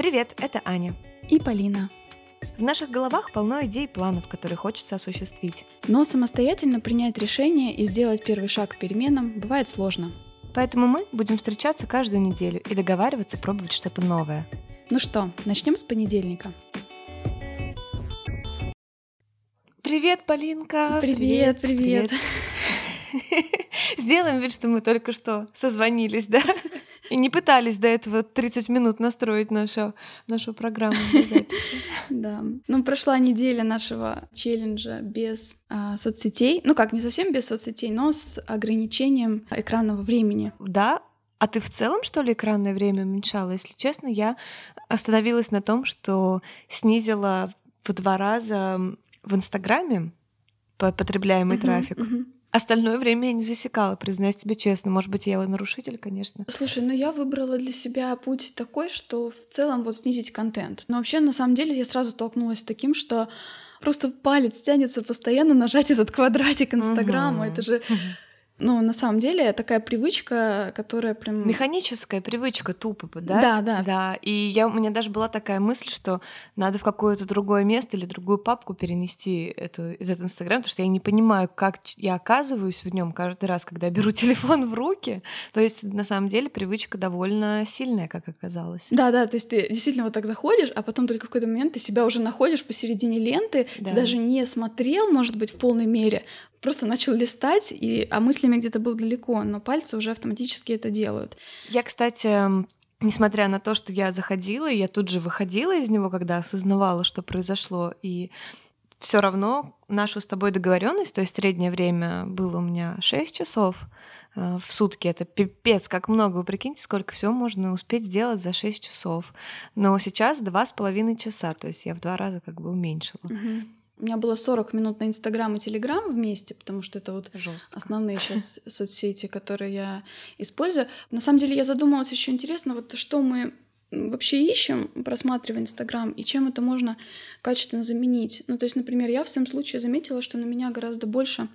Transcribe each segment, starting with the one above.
Привет, это Аня. И Полина. В наших головах полно идей и планов, которые хочется осуществить. Но самостоятельно принять решение и сделать первый шаг к переменам бывает сложно. Поэтому мы будем встречаться каждую неделю и договариваться пробовать что-то новое. Ну что, начнем с понедельника. Привет, Полинка! Привет, привет! привет. Сделаем вид, что мы только что созвонились, да? И не пытались до этого 30 минут настроить нашу, нашу программу для записи. Да. Ну, прошла неделя нашего челленджа без а, соцсетей. Ну как, не совсем без соцсетей, но с ограничением экранного времени. Да, а ты в целом, что ли, экранное время уменьшала? Если честно, я остановилась на том, что снизила в два раза в Инстаграме потребляемый uh-huh, трафик. Uh-huh. Остальное время я не засекала, признаюсь тебе честно. Может быть, я его нарушитель, конечно. Слушай, ну я выбрала для себя путь такой, что в целом вот снизить контент. Но вообще, на самом деле, я сразу столкнулась с таким, что просто палец тянется постоянно нажать этот квадратик Инстаграма. Угу. Это же ну, на самом деле, такая привычка, которая прям... Механическая привычка, тупо, да? Да, да. Да, и я, у меня даже была такая мысль, что надо в какое-то другое место или другую папку перенести эту, этот Инстаграм, потому что я не понимаю, как я оказываюсь в нем каждый раз, когда я беру телефон в руки. То есть, на самом деле, привычка довольно сильная, как оказалось. Да, да, то есть ты действительно вот так заходишь, а потом только в какой-то момент ты себя уже находишь посередине ленты, да. ты даже не смотрел, может быть, в полной мере, просто начал листать, и, а мыслями где-то был далеко, но пальцы уже автоматически это делают. Я, кстати, несмотря на то, что я заходила, я тут же выходила из него, когда осознавала, что произошло, и все равно нашу с тобой договоренность, то есть среднее время было у меня 6 часов э, в сутки. Это пипец, как много. Вы прикиньте, сколько всего можно успеть сделать за 6 часов. Но сейчас два с половиной часа, то есть я в два раза как бы уменьшила. Угу. У меня было 40 минут на Инстаграм и Телеграм вместе, потому что это вот Жестко. основные сейчас соцсети, которые я использую. На самом деле я задумалась еще интересно, вот что мы вообще ищем, просматривая Инстаграм, и чем это можно качественно заменить. Ну, то есть, например, я в своем случае заметила, что на меня гораздо больше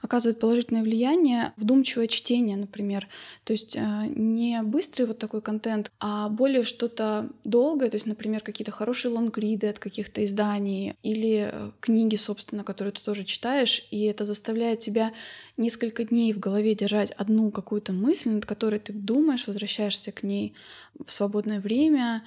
оказывает положительное влияние вдумчивое чтение, например. То есть э, не быстрый вот такой контент, а более что-то долгое, то есть, например, какие-то хорошие лонгриды от каких-то изданий или э, книги, собственно, которые ты тоже читаешь, и это заставляет тебя несколько дней в голове держать одну какую-то мысль, над которой ты думаешь, возвращаешься к ней в свободное время.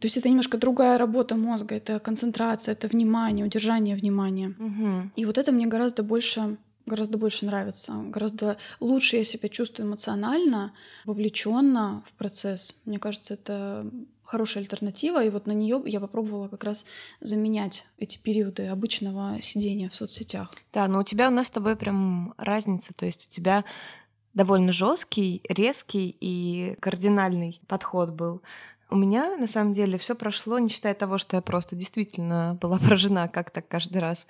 То есть это немножко другая работа мозга, это концентрация, это внимание, удержание внимания. Угу. И вот это мне гораздо больше гораздо больше нравится, гораздо лучше я себя чувствую эмоционально, вовлеченно в процесс. Мне кажется, это хорошая альтернатива, и вот на нее я попробовала как раз заменять эти периоды обычного сидения в соцсетях. Да, но у тебя у нас с тобой прям разница, то есть у тебя довольно жесткий, резкий и кардинальный подход был. У меня, на самом деле, все прошло, не считая того, что я просто действительно была поражена, как так каждый раз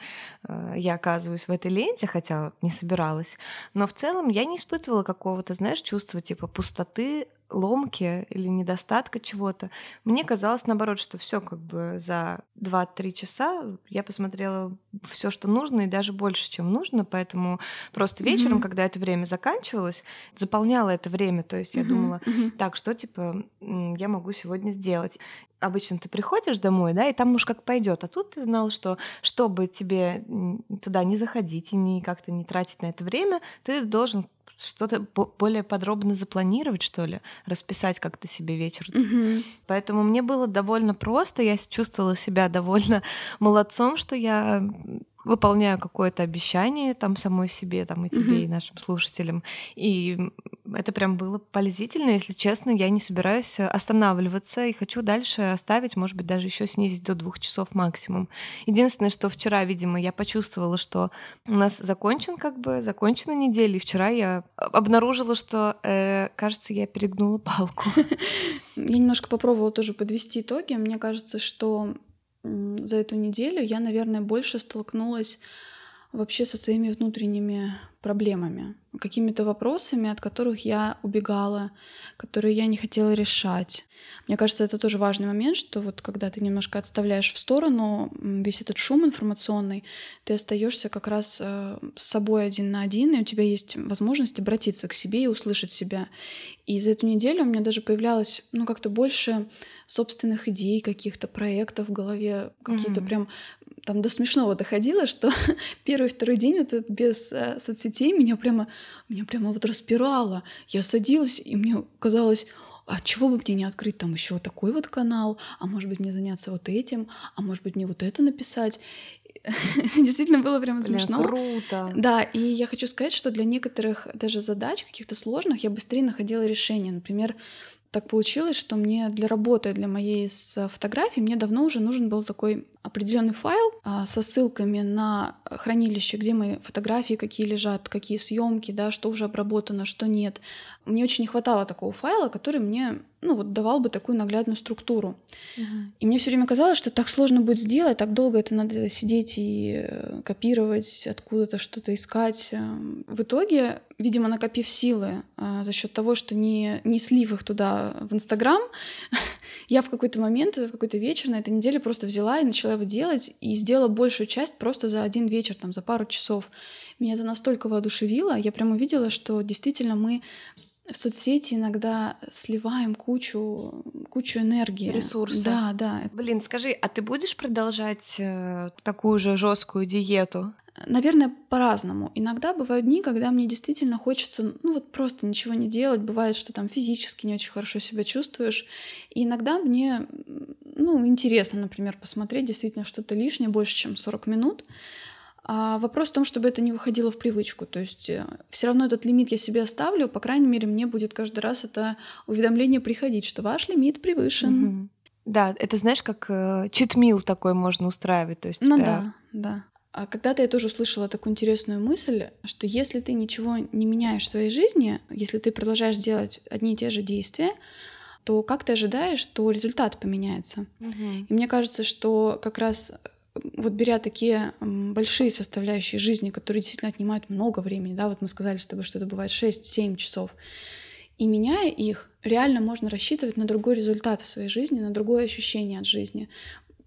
э, я оказываюсь в этой ленте, хотя не собиралась. Но в целом я не испытывала какого-то, знаешь, чувства типа пустоты ломки или недостатка чего-то. Мне казалось, наоборот, что все как бы за 2-3 часа я посмотрела все, что нужно, и даже больше, чем нужно. Поэтому просто вечером, mm-hmm. когда это время заканчивалось, заполняла это время. То есть я mm-hmm. думала, так, что типа я могу сегодня сделать? Обычно ты приходишь домой, да, и там уж как пойдет. А тут ты знал, что чтобы тебе туда не заходить и не как-то не тратить на это время, ты должен что-то более подробно запланировать, что ли, расписать как-то себе вечер. Угу. Поэтому мне было довольно просто, я чувствовала себя довольно молодцом, что я выполняю какое-то обещание там самой себе, там и тебе, mm-hmm. и нашим слушателям. И это прям было полезительно, если честно. Я не собираюсь останавливаться и хочу дальше оставить, может быть, даже еще снизить до двух часов максимум. Единственное, что вчера, видимо, я почувствовала, что у нас закончен как бы закончена неделя, и вчера я обнаружила, что, э, кажется, я перегнула палку. Я немножко попробовала тоже подвести итоги. Мне кажется, что за эту неделю я, наверное, больше столкнулась вообще со своими внутренними проблемами, какими-то вопросами, от которых я убегала, которые я не хотела решать. Мне кажется, это тоже важный момент, что вот когда ты немножко отставляешь в сторону весь этот шум информационный, ты остаешься как раз э, с собой один на один, и у тебя есть возможность обратиться к себе и услышать себя. И за эту неделю у меня даже появлялось, ну, как-то больше собственных идей, каких-то проектов в голове, какие-то mm-hmm. прям там до смешного доходило, что первый второй день вот этот без э, соцсетей меня прямо меня прямо вот распирало. Я садилась и мне казалось, а чего бы мне не открыть там еще такой вот канал, а может быть мне заняться вот этим, а может быть мне вот это написать. Действительно было прямо смешно. Круто. Да, и я хочу сказать, что для некоторых даже задач каких-то сложных я быстрее находила решение. Например, так получилось, что мне для работы, для моей с фотографией, мне давно уже нужен был такой определенный файл а, со ссылками на хранилище, где мои фотографии какие лежат, какие съемки, да, что уже обработано, что нет. Мне очень не хватало такого файла, который мне ну, вот давал бы такую наглядную структуру. Uh-huh. И мне все время казалось, что так сложно будет сделать, так долго это надо сидеть и э, копировать, откуда-то что-то искать. Эм, в итоге, видимо, накопив силы а, за счет того, что не, не слив их туда в Инстаграм, я в какой-то момент, в какой-то вечер на этой неделе просто взяла и начала его делать, и сделала большую часть просто за один вечер, там, за пару часов. Меня это настолько воодушевило, я прям увидела, что действительно мы в соцсети иногда сливаем кучу, кучу энергии. Ресурсов. Да, да. Блин, скажи, а ты будешь продолжать э, такую же жесткую диету? Наверное, по-разному. Иногда бывают дни, когда мне действительно хочется, ну вот просто ничего не делать. Бывает, что там физически не очень хорошо себя чувствуешь. И иногда мне, ну, интересно, например, посмотреть действительно что-то лишнее, больше, чем 40 минут. А вопрос в том, чтобы это не выходило в привычку. То есть э, все равно этот лимит я себе оставлю, по крайней мере, мне будет каждый раз это уведомление приходить, что ваш лимит превышен. Угу. Да, это знаешь, как э, читмил такой можно устраивать. То есть ну тебя... да, да. А когда-то я тоже услышала такую интересную мысль, что если ты ничего не меняешь в своей жизни, если ты продолжаешь делать одни и те же действия, то как ты ожидаешь, что результат поменяется? Угу. И мне кажется, что как раз вот беря такие большие составляющие жизни, которые действительно отнимают много времени, да, вот мы сказали с тобой, что это бывает 6-7 часов, и меняя их, реально можно рассчитывать на другой результат в своей жизни, на другое ощущение от жизни.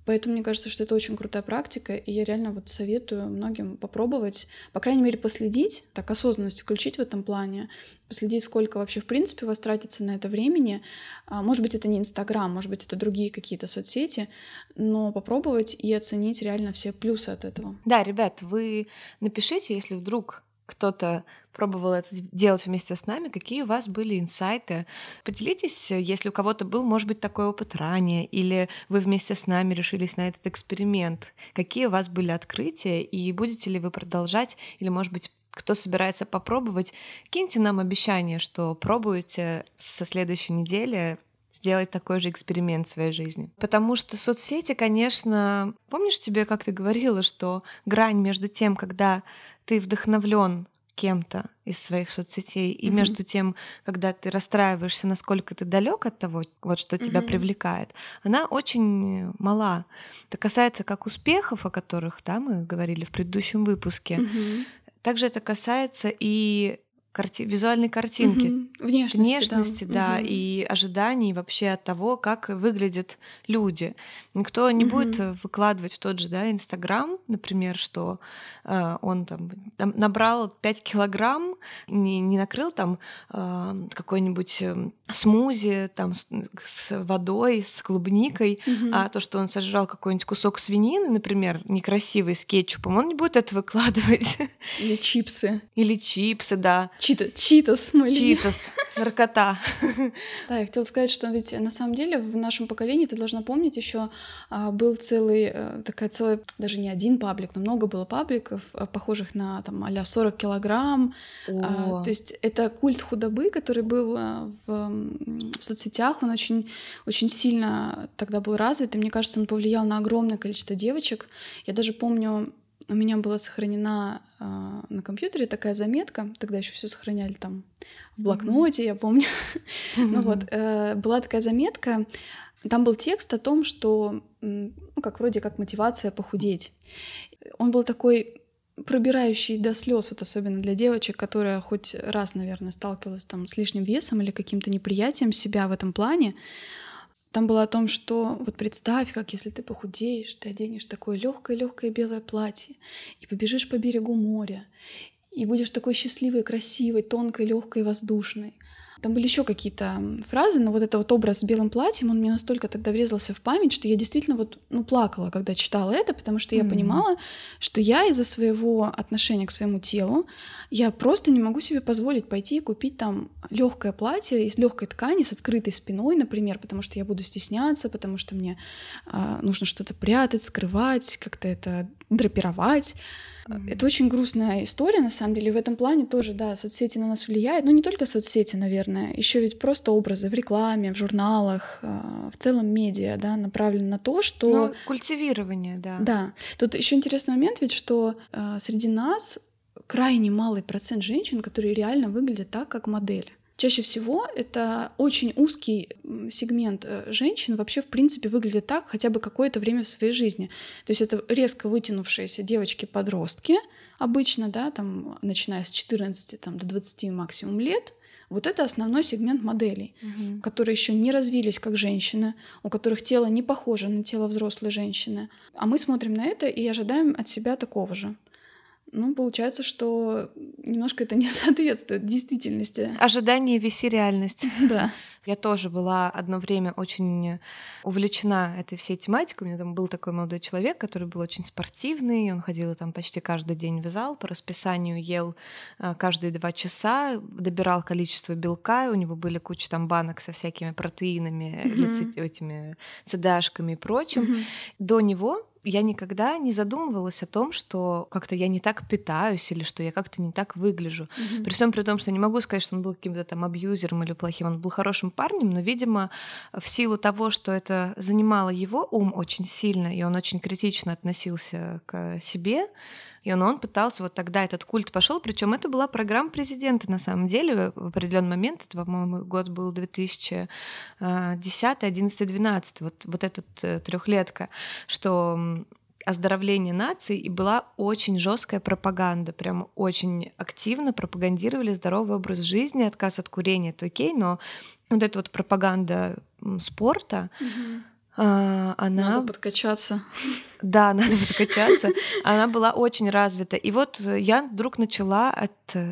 Поэтому мне кажется, что это очень крутая практика, и я реально вот советую многим попробовать, по крайней мере, последить, так осознанность включить в этом плане, последить, сколько вообще в принципе у вас тратится на это времени. А, может быть, это не Инстаграм, может быть, это другие какие-то соцсети, но попробовать и оценить реально все плюсы от этого. Да, ребят, вы напишите, если вдруг кто-то пробовал это делать вместе с нами, какие у вас были инсайты. Поделитесь, если у кого-то был, может быть, такой опыт ранее, или вы вместе с нами решились на этот эксперимент. Какие у вас были открытия, и будете ли вы продолжать, или, может быть, кто собирается попробовать, киньте нам обещание, что пробуете со следующей недели сделать такой же эксперимент в своей жизни. Потому что соцсети, конечно, помнишь тебе, как ты говорила, что грань между тем, когда ты вдохновлен кем-то из своих соцсетей, и mm-hmm. между тем, когда ты расстраиваешься, насколько ты далек от того, вот что тебя mm-hmm. привлекает, она очень мала. Это касается как успехов, о которых да, мы говорили в предыдущем выпуске, mm-hmm. также это касается и карти- визуальной картинки, угу. внешности, внешности да, да угу. и ожиданий вообще от того, как выглядят люди. Никто не угу. будет выкладывать в тот же, да, Инстаграм, например, что э, он там, набрал 5 килограмм, не, не накрыл там э, какой-нибудь э, смузи там с, с водой, с клубникой, угу. а то, что он сожрал какой-нибудь кусок свинины, например, некрасивый с кетчупом, он не будет это выкладывать. Или чипсы. Или чипсы, да. Чита, читас, мой Читас, наркота. Да, я хотела сказать, что ведь на самом деле в нашем поколении, ты должна помнить, еще а, был целый, а, такая целая, даже не один паблик, но много было пабликов, а, похожих на там а 40 килограмм. А, то есть это культ худобы, который был а, в, в соцсетях, он очень, очень сильно тогда был развит, и мне кажется, он повлиял на огромное количество девочек. Я даже помню, у меня была сохранена э, на компьютере такая заметка, тогда еще все сохраняли там в блокноте, mm-hmm. я помню. Mm-hmm. ну вот, э, была такая заметка, там был текст о том, что, ну, как вроде как мотивация похудеть. Он был такой пробирающий до слез, вот особенно для девочек, которая хоть раз, наверное, сталкивалась там с лишним весом или каким-то неприятием себя в этом плане. Там было о том, что вот представь, как если ты похудеешь, ты оденешь такое легкое-легкое белое платье и побежишь по берегу моря, и будешь такой счастливой, красивой, тонкой, легкой, воздушной. Там были еще какие-то фразы, но вот этот вот образ с белым платьем, он мне настолько тогда врезался в память, что я действительно вот, ну, плакала, когда читала это, потому что я mm-hmm. понимала, что я из-за своего отношения к своему телу, я просто не могу себе позволить пойти и купить там легкое платье из легкой ткани с открытой спиной, например, потому что я буду стесняться, потому что мне э, нужно что-то прятать, скрывать, как-то это драпировать. Mm-hmm. Это очень грустная история, на самом деле. В этом плане тоже, да, соцсети на нас влияют. Но не только соцсети, наверное, еще ведь просто образы в рекламе, в журналах, а, в целом медиа, да, направлены на то, что... Ну, культивирование, да. Да. Тут еще интересный момент ведь, что э, среди нас крайне малый процент женщин, которые реально выглядят так, как модели. Чаще всего это очень узкий сегмент э, женщин вообще в принципе выглядит так хотя бы какое-то время в своей жизни. То есть это резко вытянувшиеся девочки-подростки, обычно, да, там, начиная с 14 там, до 20 максимум лет, вот это основной сегмент моделей, угу. которые еще не развились как женщины, у которых тело не похоже на тело взрослой женщины. А мы смотрим на это и ожидаем от себя такого же. Ну, получается, что немножко это не соответствует действительности. Ожидание виси реальность. Да. Я тоже была одно время очень увлечена этой всей тематикой. У меня там был такой молодой человек, который был очень спортивный. Он ходил там почти каждый день в зал, по расписанию ел а, каждые два часа, добирал количество белка. У него были куча там банок со всякими протеинами, mm-hmm. этими цедашками и прочим. Mm-hmm. До него я никогда не задумывалась о том, что как-то я не так питаюсь или что я как-то не так выгляжу. Mm-hmm. При всем при том, что не могу сказать, что он был каким-то там абьюзером или плохим, он был хорошим парнем, но, видимо, в силу того, что это занимало его ум очень сильно, и он очень критично относился к себе, и он, он пытался, вот тогда этот культ пошел, причем это была программа президента на самом деле. В определенный момент, это, по-моему, год был 2010, 11, 12, вот, вот этот э, трехлетка, что оздоровление наций, и была очень жесткая пропаганда, прям очень активно пропагандировали здоровый образ жизни, отказ от курения, это окей, но вот эта вот пропаганда спорта, а, она... Надо подкачаться. Да, надо подкачаться. Она была очень развита. И вот я вдруг начала от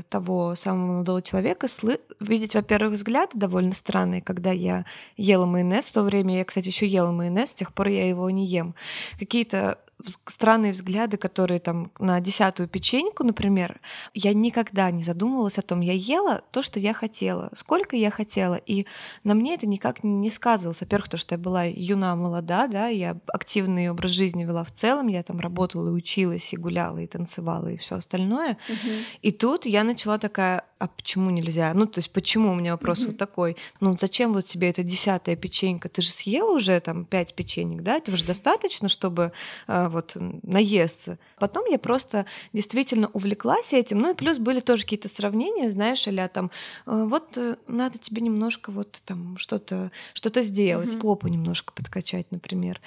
того самого молодого человека сл... видеть, во-первых, взгляды довольно странные, когда я ела майонез. В то время я, кстати, еще ела майонез, с тех пор я его не ем. Какие-то странные взгляды, которые там на десятую печеньку, например, я никогда не задумывалась о том, я ела то, что я хотела, сколько я хотела, и на мне это никак не сказывалось. Во-первых, то, что я была юна, молода, да, я активный образ жизни вела в целом, я там работала и училась, и гуляла, и танцевала, и все остальное. Uh-huh. И тут я начала такая, а почему нельзя? Ну, то есть, почему у меня вопрос uh-huh. вот такой? Ну, зачем вот тебе эта десятая печенька? Ты же съела уже там пять печенек, да? Это же достаточно, чтобы а, вот наесться. Потом я просто действительно увлеклась этим. Ну и плюс были тоже какие-то сравнения, знаешь, или там, «А, вот э, надо тебе немножко вот там что-то что сделать, uh-huh. попу немножко подкачать, например.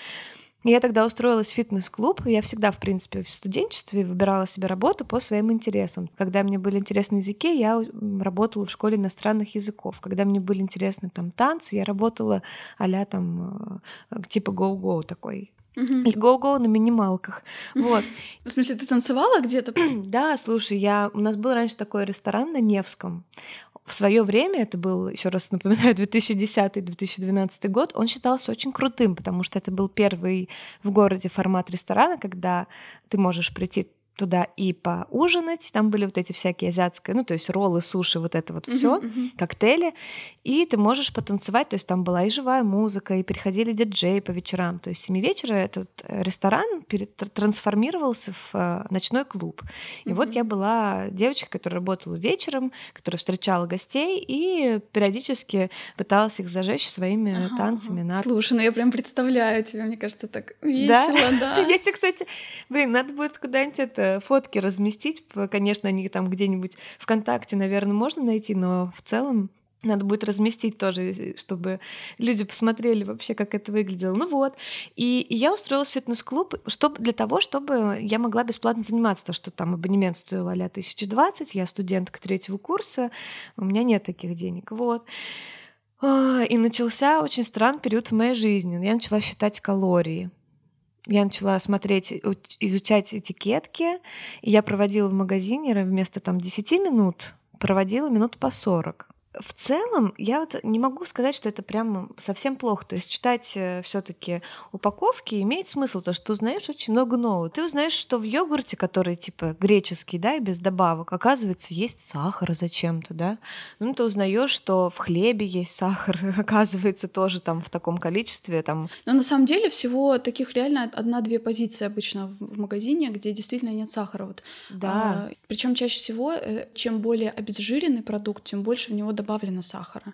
Я тогда устроилась в фитнес-клуб. Я всегда, в принципе, в студенчестве выбирала себе работу по своим интересам. Когда мне были интересны языки, я работала в школе иностранных языков. Когда мне были интересны там танцы, я работала а там э, типа go-go такой Угу. Го-го на минималках. Вот. В смысле, ты танцевала где-то? да, слушай, я... у нас был раньше такой ресторан на Невском. В свое время, это был, еще раз напоминаю, 2010-2012 год, он считался очень крутым, потому что это был первый в городе формат ресторана, когда ты можешь прийти туда и поужинать. Там были вот эти всякие азиатские, ну, то есть роллы, суши, вот это вот все, uh-huh, uh-huh. коктейли. И ты можешь потанцевать, то есть там была и живая музыка, и приходили диджеи по вечерам. То есть с 7 вечера этот ресторан перед, трансформировался в э, ночной клуб. И uh-huh. вот я была девочкой, которая работала вечером, которая встречала гостей и периодически пыталась их зажечь своими uh-huh, танцами. На... Слушай, ну я прям представляю тебя, мне кажется, так весело, да. да. Я тебе, кстати, блин, надо будет куда-нибудь это Э, фотки разместить. Конечно, они там где-нибудь ВКонтакте, наверное, можно найти, но в целом Надо будет разместить тоже, чтобы люди посмотрели вообще, как это выглядело. Ну вот. И, я устроилась в фитнес-клуб чтобы, для того, чтобы я могла бесплатно заниматься. То, что там абонемент стоил а 1020, я студентка третьего курса, у меня нет таких денег. Вот. А, и начался очень странный период в моей жизни. Я начала считать калории. Я начала смотреть, изучать этикетки, и я проводила в магазине вместо там 10 минут, проводила минут по 40 в целом, я вот не могу сказать, что это прям совсем плохо. То есть читать э, все-таки упаковки имеет смысл, то что ты узнаешь очень много нового. Ты узнаешь, что в йогурте, который типа греческий, да, и без добавок, оказывается, есть сахар зачем-то, да. Ну, ты узнаешь, что в хлебе есть сахар, оказывается, тоже там в таком количестве. Там... Но на самом деле всего таких реально одна-две позиции обычно в магазине, где действительно нет сахара. Вот. Да. А, причем чаще всего, э, чем более обезжиренный продукт, тем больше в него добавляют добавлено сахара.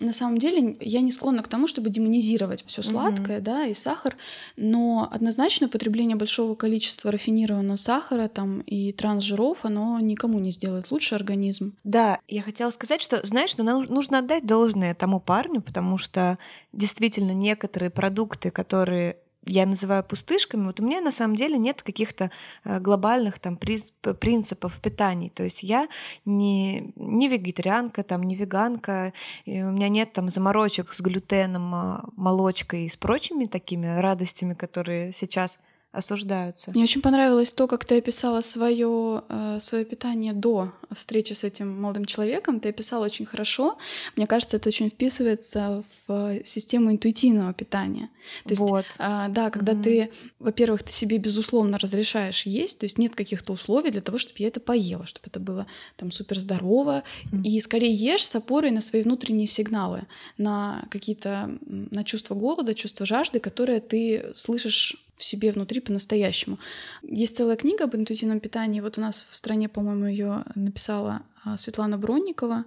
На самом деле я не склонна к тому, чтобы демонизировать все сладкое, mm-hmm. да, и сахар, но однозначно потребление большого количества рафинированного сахара там и трансжиров, оно никому не сделает лучше организм. Да, я хотела сказать, что, знаешь, ну, нужно отдать должное тому парню, потому что действительно некоторые продукты, которые я называю пустышками, вот у меня на самом деле нет каких-то э, глобальных там принципов питания. То есть я не, не вегетарианка, там, не веганка, у меня нет там заморочек с глютеном, а, молочкой и с прочими такими радостями, которые сейчас осуждаются. Мне очень понравилось то, как ты описала свое, э, свое питание до встречи с этим молодым человеком. Ты описала очень хорошо. Мне кажется, это очень вписывается в систему интуитивного питания. То есть, вот. Э, да, когда mm-hmm. ты, во-первых, ты себе безусловно разрешаешь есть, то есть нет каких-то условий для того, чтобы я это поела, чтобы это было там супер здорово, mm-hmm. и скорее ешь с опорой на свои внутренние сигналы, на какие-то на чувство голода, чувство жажды, которые ты слышишь в себе внутри по-настоящему. Есть целая книга об интуитивном питании. Вот у нас в стране, по-моему, ее написала а, Светлана Бронникова.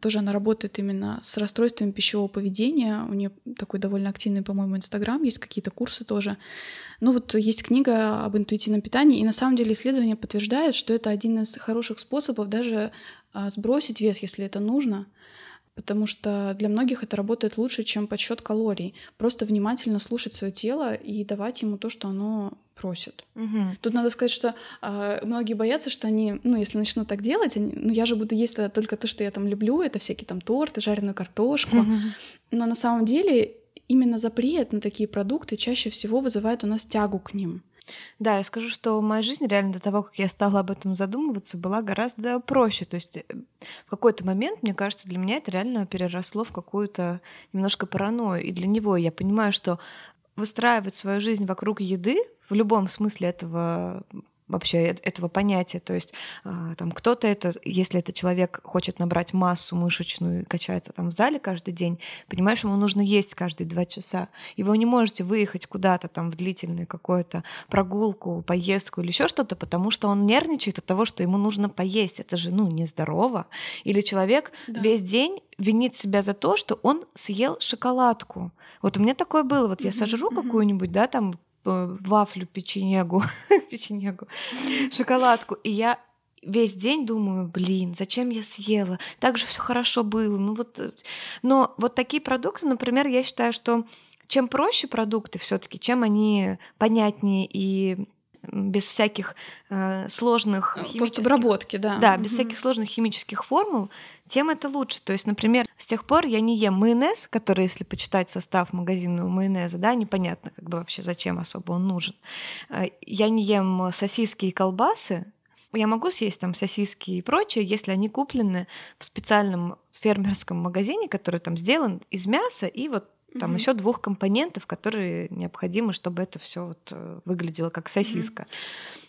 Тоже она работает именно с расстройствами пищевого поведения. У нее такой довольно активный, по-моему, Инстаграм, есть какие-то курсы тоже. Ну вот есть книга об интуитивном питании, и на самом деле исследования подтверждают, что это один из хороших способов даже а, сбросить вес, если это нужно потому что для многих это работает лучше, чем подсчет калорий. Просто внимательно слушать свое тело и давать ему то, что оно просит. Угу. Тут надо сказать, что э, многие боятся, что они, ну, если начнут так делать, они, ну, я же буду есть только то, что я там люблю, это всякие там торты, жареную картошку. Угу. Но на самом деле именно запрет на такие продукты чаще всего вызывает у нас тягу к ним. Да, я скажу, что моя жизнь реально до того, как я стала об этом задумываться, была гораздо проще. То есть э, в какой-то момент, мне кажется, для меня это реально переросло в какую-то немножко паранойю. И для него я понимаю, что выстраивать свою жизнь вокруг еды в любом смысле этого вообще этого понятия. То есть а, там кто-то это, если этот человек хочет набрать массу мышечную и качается там в зале каждый день, понимаешь, ему нужно есть каждые два часа. И вы не можете выехать куда-то там в длительную какую-то прогулку, поездку или еще что-то, потому что он нервничает от того, что ему нужно поесть. Это же, ну, нездорово. Или человек да. весь день винит себя за то, что он съел шоколадку. Вот у меня такое было. Вот я сожру какую-нибудь, да, там вафлю, печенегу, печенегу, шоколадку. И я весь день думаю, блин, зачем я съела? Так же все хорошо было. Ну вот, э, но вот такие продукты, например, я считаю, что чем проще продукты все-таки, чем они понятнее и без всяких э, сложных химических... Постобработки, да. Да, без угу. всяких сложных химических формул, тем это лучше. То есть, например, с тех пор я не ем майонез, который, если почитать состав магазинного майонеза, да, непонятно как бы вообще зачем особо он нужен. Э, я не ем сосиски и колбасы. Я могу съесть там сосиски и прочее, если они куплены в специальном фермерском магазине, который там сделан из мяса и вот там mm-hmm. еще двух компонентов, которые необходимы, чтобы это все вот э, выглядело как сосиска.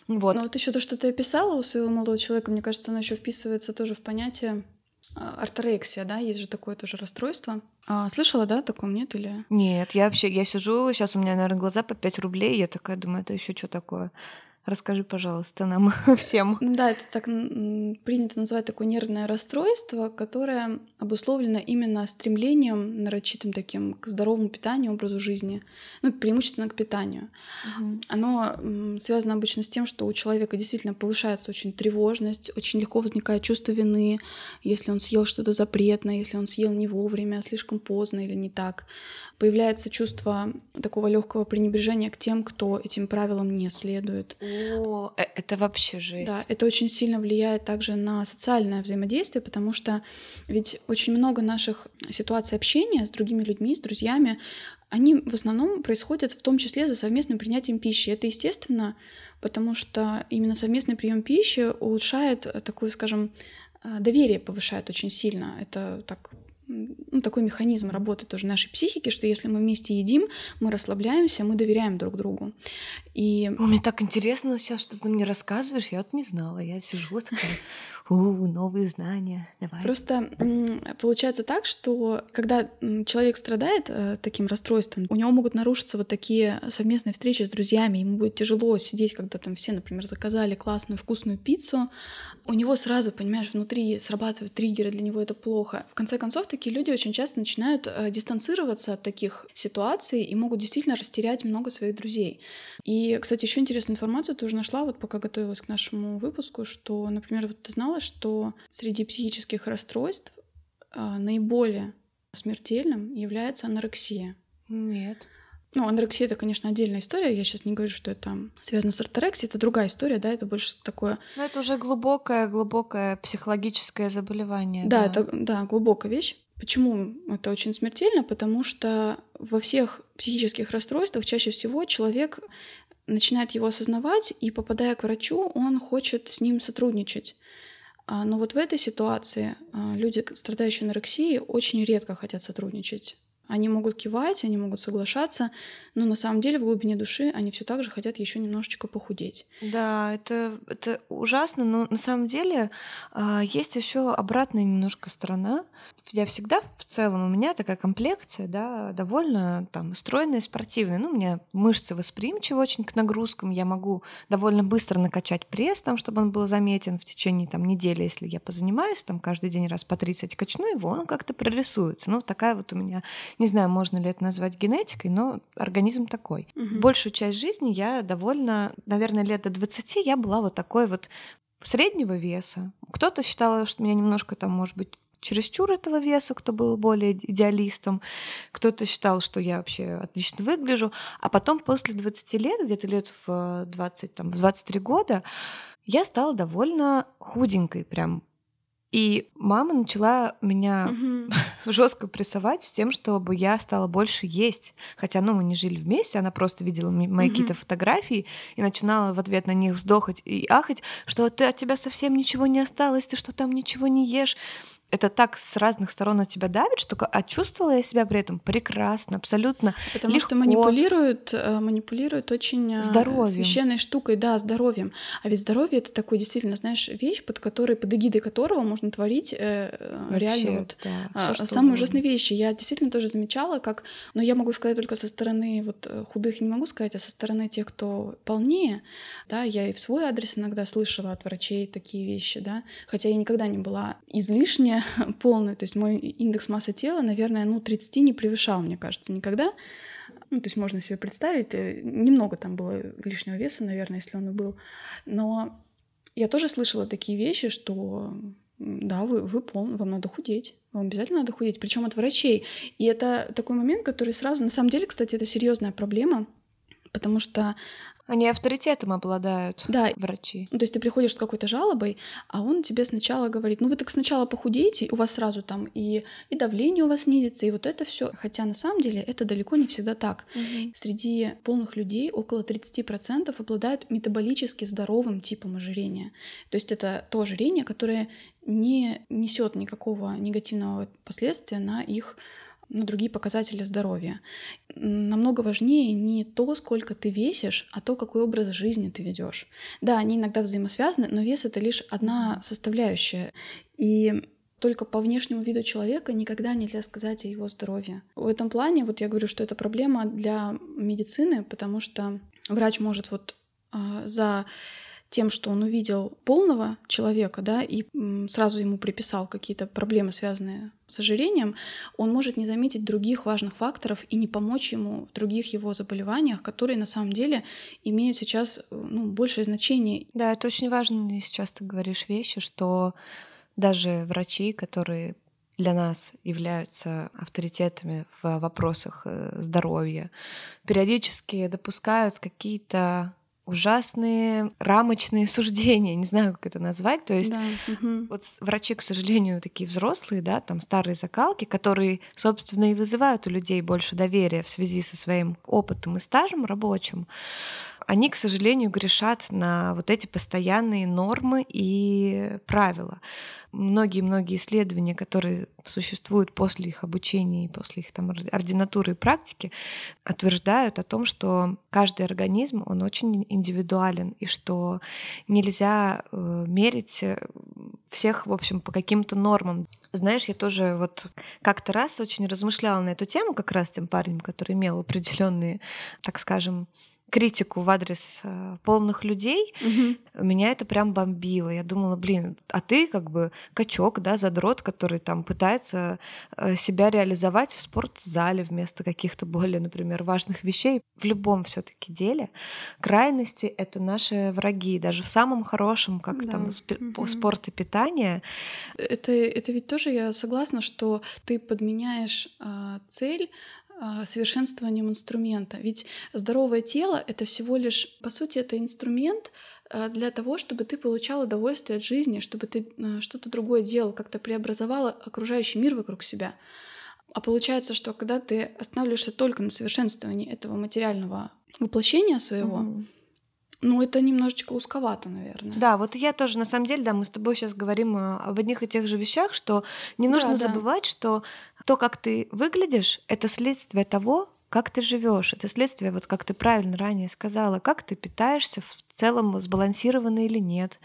Mm-hmm. Вот. Ну вот еще то, что ты описала у своего молодого человека, мне кажется, оно еще вписывается тоже в понятие а, орторексия, да, есть же такое тоже расстройство. А, слышала, да, такое нет или? Нет, я вообще, я сижу, сейчас у меня, наверное, глаза по 5 рублей, я такая думаю, это еще что такое? Расскажи, пожалуйста, нам всем. Ну да, это так принято называть такое нервное расстройство, которое обусловлено именно стремлением нарочитым таким к здоровому питанию, образу жизни, ну, преимущественно к питанию. Угу. Оно связано обычно с тем, что у человека действительно повышается очень тревожность, очень легко возникает чувство вины, если он съел что-то запретное, если он съел не вовремя, слишком поздно или не так появляется чувство такого легкого пренебрежения к тем, кто этим правилам не следует. О, э, это вообще жесть. Да, это очень сильно влияет также на социальное взаимодействие, потому что ведь очень много наших ситуаций общения с другими людьми, с друзьями, они в основном происходят в том числе за совместным принятием пищи. Это естественно, потому что именно совместный прием пищи улучшает такую, скажем, э, доверие повышает очень сильно. Это так ну, такой механизм работы тоже нашей психики, что если мы вместе едим, мы расслабляемся, мы доверяем друг другу. И... О, мне так интересно сейчас, что ты мне рассказываешь, я вот не знала, я сижу такая, у, новые знания, давай. Просто получается так, что когда человек страдает э, таким расстройством, у него могут нарушиться вот такие совместные встречи с друзьями, ему будет тяжело сидеть, когда там все, например, заказали классную вкусную пиццу, у него сразу, понимаешь, внутри срабатывают триггеры, для него это плохо. В конце концов, такие люди очень часто начинают э, дистанцироваться от таких ситуаций и могут действительно растерять много своих друзей. И, кстати, еще интересную информацию тоже нашла, вот пока готовилась к нашему выпуску, что, например, вот ты знала, узнала, что среди психических расстройств а, наиболее смертельным является анорексия. Нет. Ну, анорексия это, конечно, отдельная история. Я сейчас не говорю, что это связано с орторексией, это другая история, да, это больше такое. Ну, это уже глубокое, глубокое психологическое заболевание. Да, да, это да, глубокая вещь. Почему это очень смертельно? Потому что во всех психических расстройствах чаще всего человек начинает его осознавать, и попадая к врачу, он хочет с ним сотрудничать. А, но вот в этой ситуации а, люди, страдающие анорексией, очень редко хотят сотрудничать. Они могут кивать, они могут соглашаться, но на самом деле в глубине души они все так же хотят еще немножечко похудеть. Да, это, это ужасно, но на самом деле э, есть еще обратная немножко сторона. Я всегда в целом, у меня такая комплекция, да, довольно там стройная, спортивная. Ну, у меня мышцы восприимчивы очень к нагрузкам, я могу довольно быстро накачать пресс, там, чтобы он был заметен в течение там, недели, если я позанимаюсь, там каждый день раз по 30 качну его, он как-то прорисуется. Ну, такая вот у меня не знаю, можно ли это назвать генетикой, но организм такой. Угу. Большую часть жизни я довольно, наверное, лет до 20 я была вот такой вот среднего веса. Кто-то считал, что меня немножко там, может быть, чересчур этого веса, кто был более идеалистом, кто-то считал, что я вообще отлично выгляжу, а потом после 20 лет, где-то лет в 20, там, в 23 года, я стала довольно худенькой, прям и мама начала меня угу. жестко прессовать с тем, чтобы я стала больше есть. Хотя, ну, мы не жили вместе, она просто видела мои угу. какие-то фотографии и начинала в ответ на них вздохать и ахать, что ты от тебя совсем ничего не осталось, ты что там ничего не ешь это так с разных сторон на тебя давит, что а чувствовала я себя при этом прекрасно, абсолютно Потому легко. что манипулируют, э, манипулируют очень э, здоровьем. священной штукой, да, здоровьем. А ведь здоровье — это такой действительно, знаешь, вещь, под которой, под эгидой которого можно творить э, Вообще, реально вот, да, а, самые ужасные вещи. Я действительно тоже замечала, как, но я могу сказать только со стороны вот э, худых не могу сказать, а со стороны тех, кто полнее, да, я и в свой адрес иногда слышала от врачей такие вещи, да, хотя я никогда не была полная, то есть мой индекс массы тела, наверное, ну, 30 не превышал, мне кажется, никогда. Ну, то есть можно себе представить, э, немного там было лишнего веса, наверное, если он и был. Но я тоже слышала такие вещи, что да, вы, вы пол, вам надо худеть, вам обязательно надо худеть, причем от врачей. И это такой момент, который сразу, на самом деле, кстати, это серьезная проблема, потому что они авторитетом обладают, да. врачи. Ну, то есть ты приходишь с какой-то жалобой, а он тебе сначала говорит, ну вы так сначала похудеете, у вас сразу там и, и давление у вас снизится, и вот это все. Хотя на самом деле это далеко не всегда так. Угу. Среди полных людей около 30% обладают метаболически здоровым типом ожирения. То есть это то ожирение, которое не несет никакого негативного последствия на их на другие показатели здоровья. Намного важнее не то, сколько ты весишь, а то, какой образ жизни ты ведешь. Да, они иногда взаимосвязаны, но вес это лишь одна составляющая. И только по внешнему виду человека никогда нельзя сказать о его здоровье. В этом плане вот я говорю, что это проблема для медицины, потому что врач может вот э, за тем, что он увидел полного человека, да, и сразу ему приписал какие-то проблемы, связанные с ожирением, он может не заметить других важных факторов и не помочь ему в других его заболеваниях, которые на самом деле имеют сейчас ну, большее значение. Да, это очень важно, сейчас ты говоришь вещи, что даже врачи, которые для нас являются авторитетами в вопросах э, здоровья, периодически допускают какие-то ужасные рамочные суждения, не знаю, как это назвать. То есть да. угу. вот врачи, к сожалению, такие взрослые, да, там старые закалки, которые, собственно, и вызывают у людей больше доверия в связи со своим опытом и стажем рабочим, они, к сожалению, грешат на вот эти постоянные нормы и правила многие-многие исследования, которые существуют после их обучения и после их там ординатуры и практики, утверждают о том, что каждый организм, он очень индивидуален, и что нельзя э, мерить всех, в общем, по каким-то нормам. Знаешь, я тоже вот как-то раз очень размышляла на эту тему как раз тем парнем, который имел определенные, так скажем, критику в адрес э, полных людей, угу. меня это прям бомбило. Я думала, блин, а ты как бы качок, да, задрот, который там пытается э, себя реализовать в спортзале вместо каких-то более, например, важных вещей. В любом все таки деле крайности — это наши враги, даже в самом хорошем, как да. там угу. спорт и питание. Это, это ведь тоже я согласна, что ты подменяешь э, цель совершенствованием инструмента. Ведь здоровое тело — это всего лишь, по сути, это инструмент а, для того, чтобы ты получал удовольствие от жизни, чтобы ты а, что-то другое делал, как-то преобразовал окружающий мир вокруг себя. А получается, что когда ты останавливаешься только на совершенствовании этого материального воплощения своего, mm-hmm. Ну, это немножечко узковато, наверное. Да, вот я тоже, на самом деле, да, мы с тобой сейчас говорим об одних и тех же вещах, что не нужно да, забывать, да. что то, как ты выглядишь, это следствие того, как ты живешь. Это следствие, вот как ты правильно ранее сказала, как ты питаешься в целом сбалансированно или нет,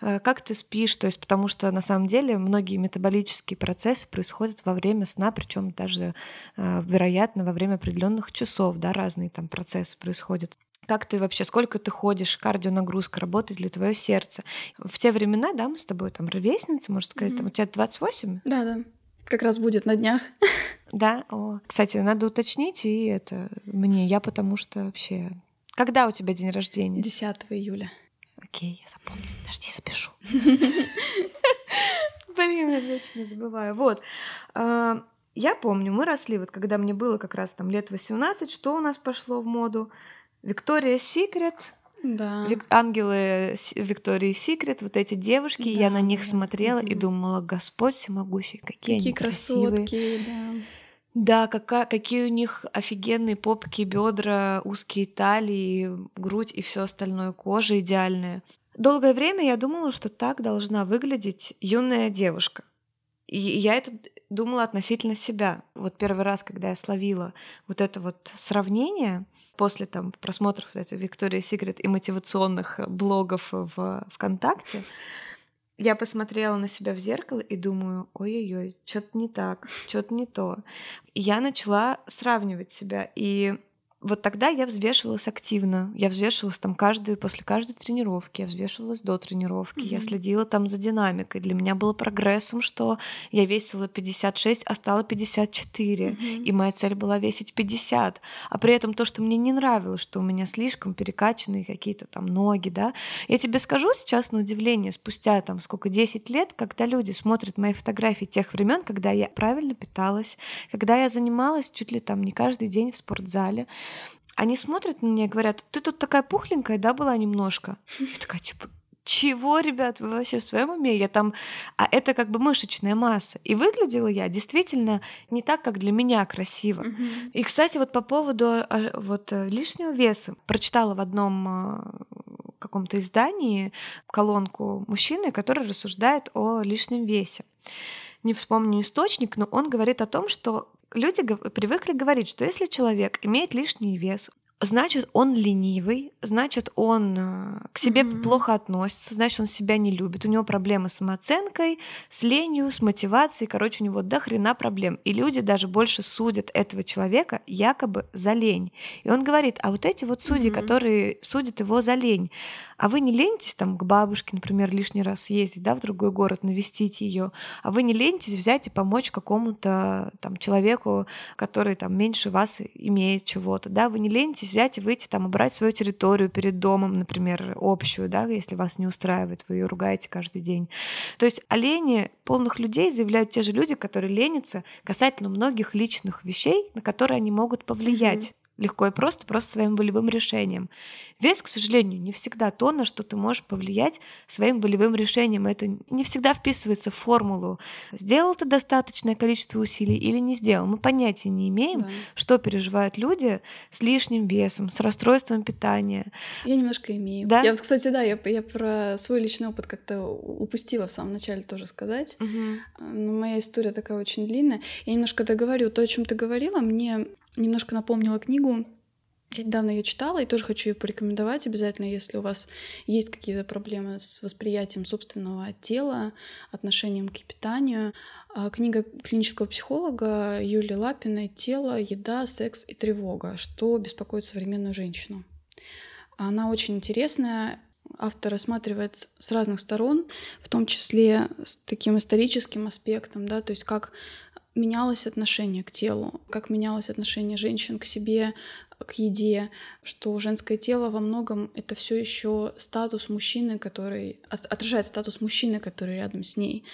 э, как ты спишь, то есть потому что на самом деле многие метаболические процессы происходят во время сна, причем даже, э, вероятно, во время определенных часов, да, разные там процессы происходят как ты вообще, сколько ты ходишь, кардионагрузка, работает ли твое сердце. В те времена, да, мы с тобой там ровесницы, можно сказать, mm-hmm. там у тебя 28? Да, да. Как раз будет на днях. Да, о. Кстати, надо уточнить, и это мне, я потому что вообще... Когда у тебя день рождения? 10 июля. Окей, я запомню. Подожди, запишу. Блин, я вечно забываю. Вот. А, я помню, мы росли, вот когда мне было как раз там лет 18, что у нас пошло в моду? Виктория Секрет, да. Вик- ангелы Виктории Секрет, вот эти девушки, да, я на них да. смотрела и думала, Господь всемогущий, какие, какие они красивые. красотки, да. Да, какая, какие у них офигенные попки, бедра, узкие талии, грудь и все остальное, кожа идеальная. Долгое время я думала, что так должна выглядеть юная девушка. И я это думала относительно себя. Вот первый раз, когда я словила вот это вот сравнение, после там просмотров этой Виктории Секрет и мотивационных блогов в ВКонтакте, я посмотрела на себя в зеркало и думаю, ой-ой-ой, что-то не так, что-то не то. И я начала сравнивать себя. И вот тогда я взвешивалась активно. Я взвешивалась там каждую, после каждой тренировки, я взвешивалась до тренировки, mm-hmm. я следила там за динамикой. Для меня было прогрессом, что я весила 56, а стала 54. Mm-hmm. И моя цель была весить 50. А при этом то, что мне не нравилось, что у меня слишком перекачанные какие-то там ноги, да. Я тебе скажу сейчас на удивление, спустя там сколько, 10 лет, когда люди смотрят мои фотографии тех времен, когда я правильно питалась, когда я занималась чуть ли там не каждый день в спортзале, они смотрят на меня и говорят, ты тут такая пухленькая, да, была немножко? Я такая, типа, чего, ребят, вы вообще в своем уме? Я там... А это как бы мышечная масса. И выглядела я действительно не так, как для меня красиво. Mm-hmm. И, кстати, вот по поводу а, вот э, лишнего веса. Прочитала в одном а, каком-то издании колонку мужчины, который рассуждает о лишнем весе. Не вспомню источник, но он говорит о том, что люди привыкли говорить, что если человек имеет лишний вес, значит, он ленивый, значит, он э, к себе mm-hmm. плохо относится, значит, он себя не любит, у него проблемы с самооценкой, с ленью, с мотивацией, короче, у него до хрена проблем. И люди даже больше судят этого человека якобы за лень. И он говорит, а вот эти вот судьи, mm-hmm. которые судят его за лень, а вы не ленитесь там к бабушке, например, лишний раз съездить, да, в другой город, навестить ее, а вы не ленитесь взять и помочь какому-то там человеку, который там меньше вас имеет чего-то, да, вы не ленитесь взять и выйти там убрать свою территорию перед домом, например, общую, да, если вас не устраивает, вы ее ругаете каждый день. То есть о лени полных людей заявляют те же люди, которые ленятся касательно многих личных вещей, на которые они могут повлиять. Mm-hmm легко и просто, просто своим волевым решением. Вес, к сожалению, не всегда то, на что ты можешь повлиять своим волевым решением. Это не всегда вписывается в формулу. Сделал ты достаточное количество усилий или не сделал. Мы понятия не имеем, да. что переживают люди с лишним весом, с расстройством питания. Я немножко имею. Да? Я вот, кстати, да, я, я про свой личный опыт как-то упустила в самом начале тоже сказать. Угу. Но моя история такая очень длинная. Я немножко договорю. То, о чем ты говорила, мне немножко напомнила книгу. Я недавно ее читала и тоже хочу ее порекомендовать обязательно, если у вас есть какие-то проблемы с восприятием собственного тела, отношением к питанию. А, книга клинического психолога Юлии Лапиной «Тело, еда, секс и тревога. Что беспокоит современную женщину». Она очень интересная, автор рассматривает с разных сторон, в том числе с таким историческим аспектом, да, то есть как менялось отношение к телу, как менялось отношение женщин к себе, к еде, что женское тело во многом это все еще статус мужчины, который отражает статус мужчины, который рядом с ней,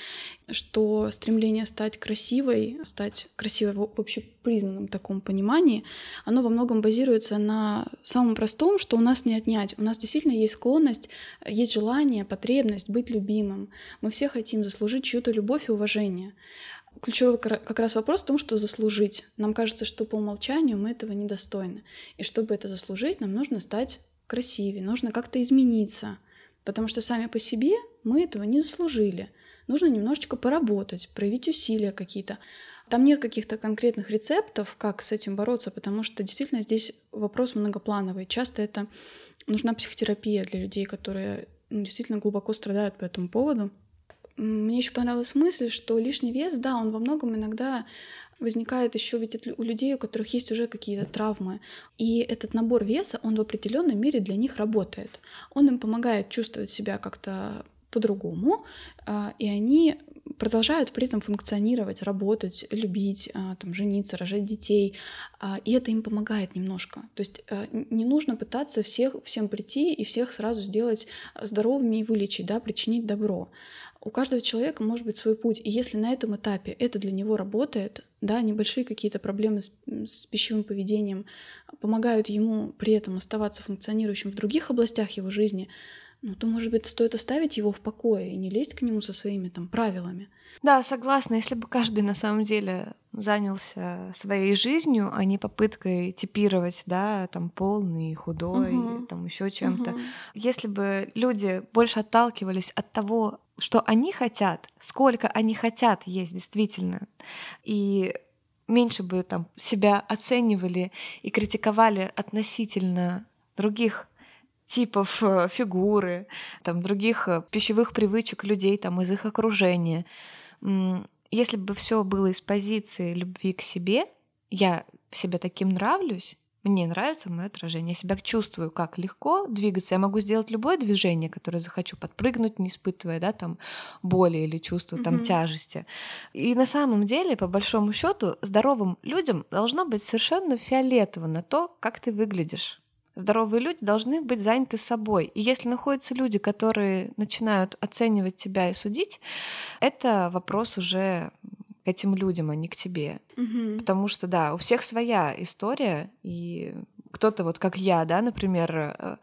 что стремление стать красивой, стать красивой в общепризнанном таком понимании, оно во многом базируется на самом простом, что у нас не отнять. У нас действительно есть склонность, есть желание, потребность быть любимым. Мы все хотим заслужить чью-то любовь и уважение ключевой как раз вопрос в том, что заслужить. Нам кажется, что по умолчанию мы этого недостойны. И чтобы это заслужить, нам нужно стать красивее, нужно как-то измениться. Потому что сами по себе мы этого не заслужили. Нужно немножечко поработать, проявить усилия какие-то. Там нет каких-то конкретных рецептов, как с этим бороться, потому что действительно здесь вопрос многоплановый. Часто это нужна психотерапия для людей, которые ну, действительно глубоко страдают по этому поводу. Мне еще понравилась мысль, что лишний вес, да, он во многом иногда возникает еще ведь у людей, у которых есть уже какие-то травмы. И этот набор веса, он в определенной мере для них работает. Он им помогает чувствовать себя как-то по-другому, а, и они продолжают при этом функционировать, работать, любить, а, там, жениться, рожать детей, а, и это им помогает немножко. То есть не нужно пытаться всех, всем прийти и всех сразу сделать здоровыми и вылечить, да, причинить добро у каждого человека может быть свой путь. И если на этом этапе это для него работает, да, небольшие какие-то проблемы с, с пищевым поведением помогают ему при этом оставаться функционирующим в других областях его жизни, ну, то, может быть, стоит оставить его в покое и не лезть к нему со своими там правилами. Да, согласна. Если бы каждый на самом деле занялся своей жизнью, а не попыткой типировать, да, там полный, худой, угу. там еще чем-то. Угу. Если бы люди больше отталкивались от того, что они хотят, сколько они хотят есть действительно, и меньше бы там себя оценивали и критиковали относительно других типов э, фигуры, там других э, пищевых привычек людей там из их окружения. Если бы все было из позиции любви к себе, я себе таким нравлюсь, мне нравится мое отражение. Я себя чувствую, как легко двигаться. Я могу сделать любое движение, которое захочу, подпрыгнуть, не испытывая да, там, боли или чувства там, mm-hmm. тяжести. И на самом деле, по большому счету, здоровым людям должно быть совершенно фиолетово на то, как ты выглядишь. Здоровые люди должны быть заняты собой. И если находятся люди, которые начинают оценивать тебя и судить, это вопрос уже к этим людям, а не к тебе. Угу. Потому что, да, у всех своя история, и кто-то вот как я, да, например, э,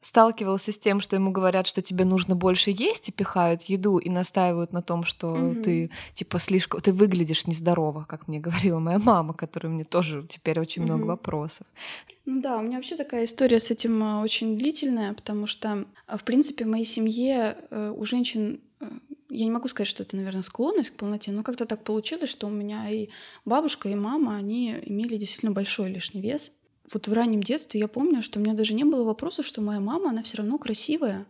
сталкивался с тем, что ему говорят, что тебе нужно больше есть, и пихают еду и настаивают на том, что угу. ты типа слишком, ты выглядишь нездорово, как мне говорила моя мама, которая мне тоже теперь очень угу. много вопросов. Ну да, у меня вообще такая история с этим э, очень длительная, потому что, э, в принципе, в моей семье у женщин я не могу сказать, что это, наверное, склонность к полноте, но как-то так получилось, что у меня и бабушка, и мама, они имели действительно большой лишний вес. вот в раннем детстве я помню, что у меня даже не было вопросов, что моя мама, она все равно красивая.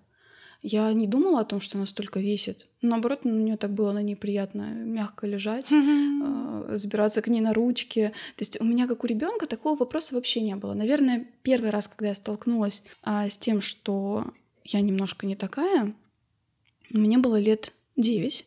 Я не думала о том, что она столько весит. Наоборот, мне так было на ней приятно мягко лежать, э, забираться к ней на ручки. То есть у меня, как у ребенка, такого вопроса вообще не было. Наверное, первый раз, когда я столкнулась а, с тем, что я немножко не такая, мне было лет девять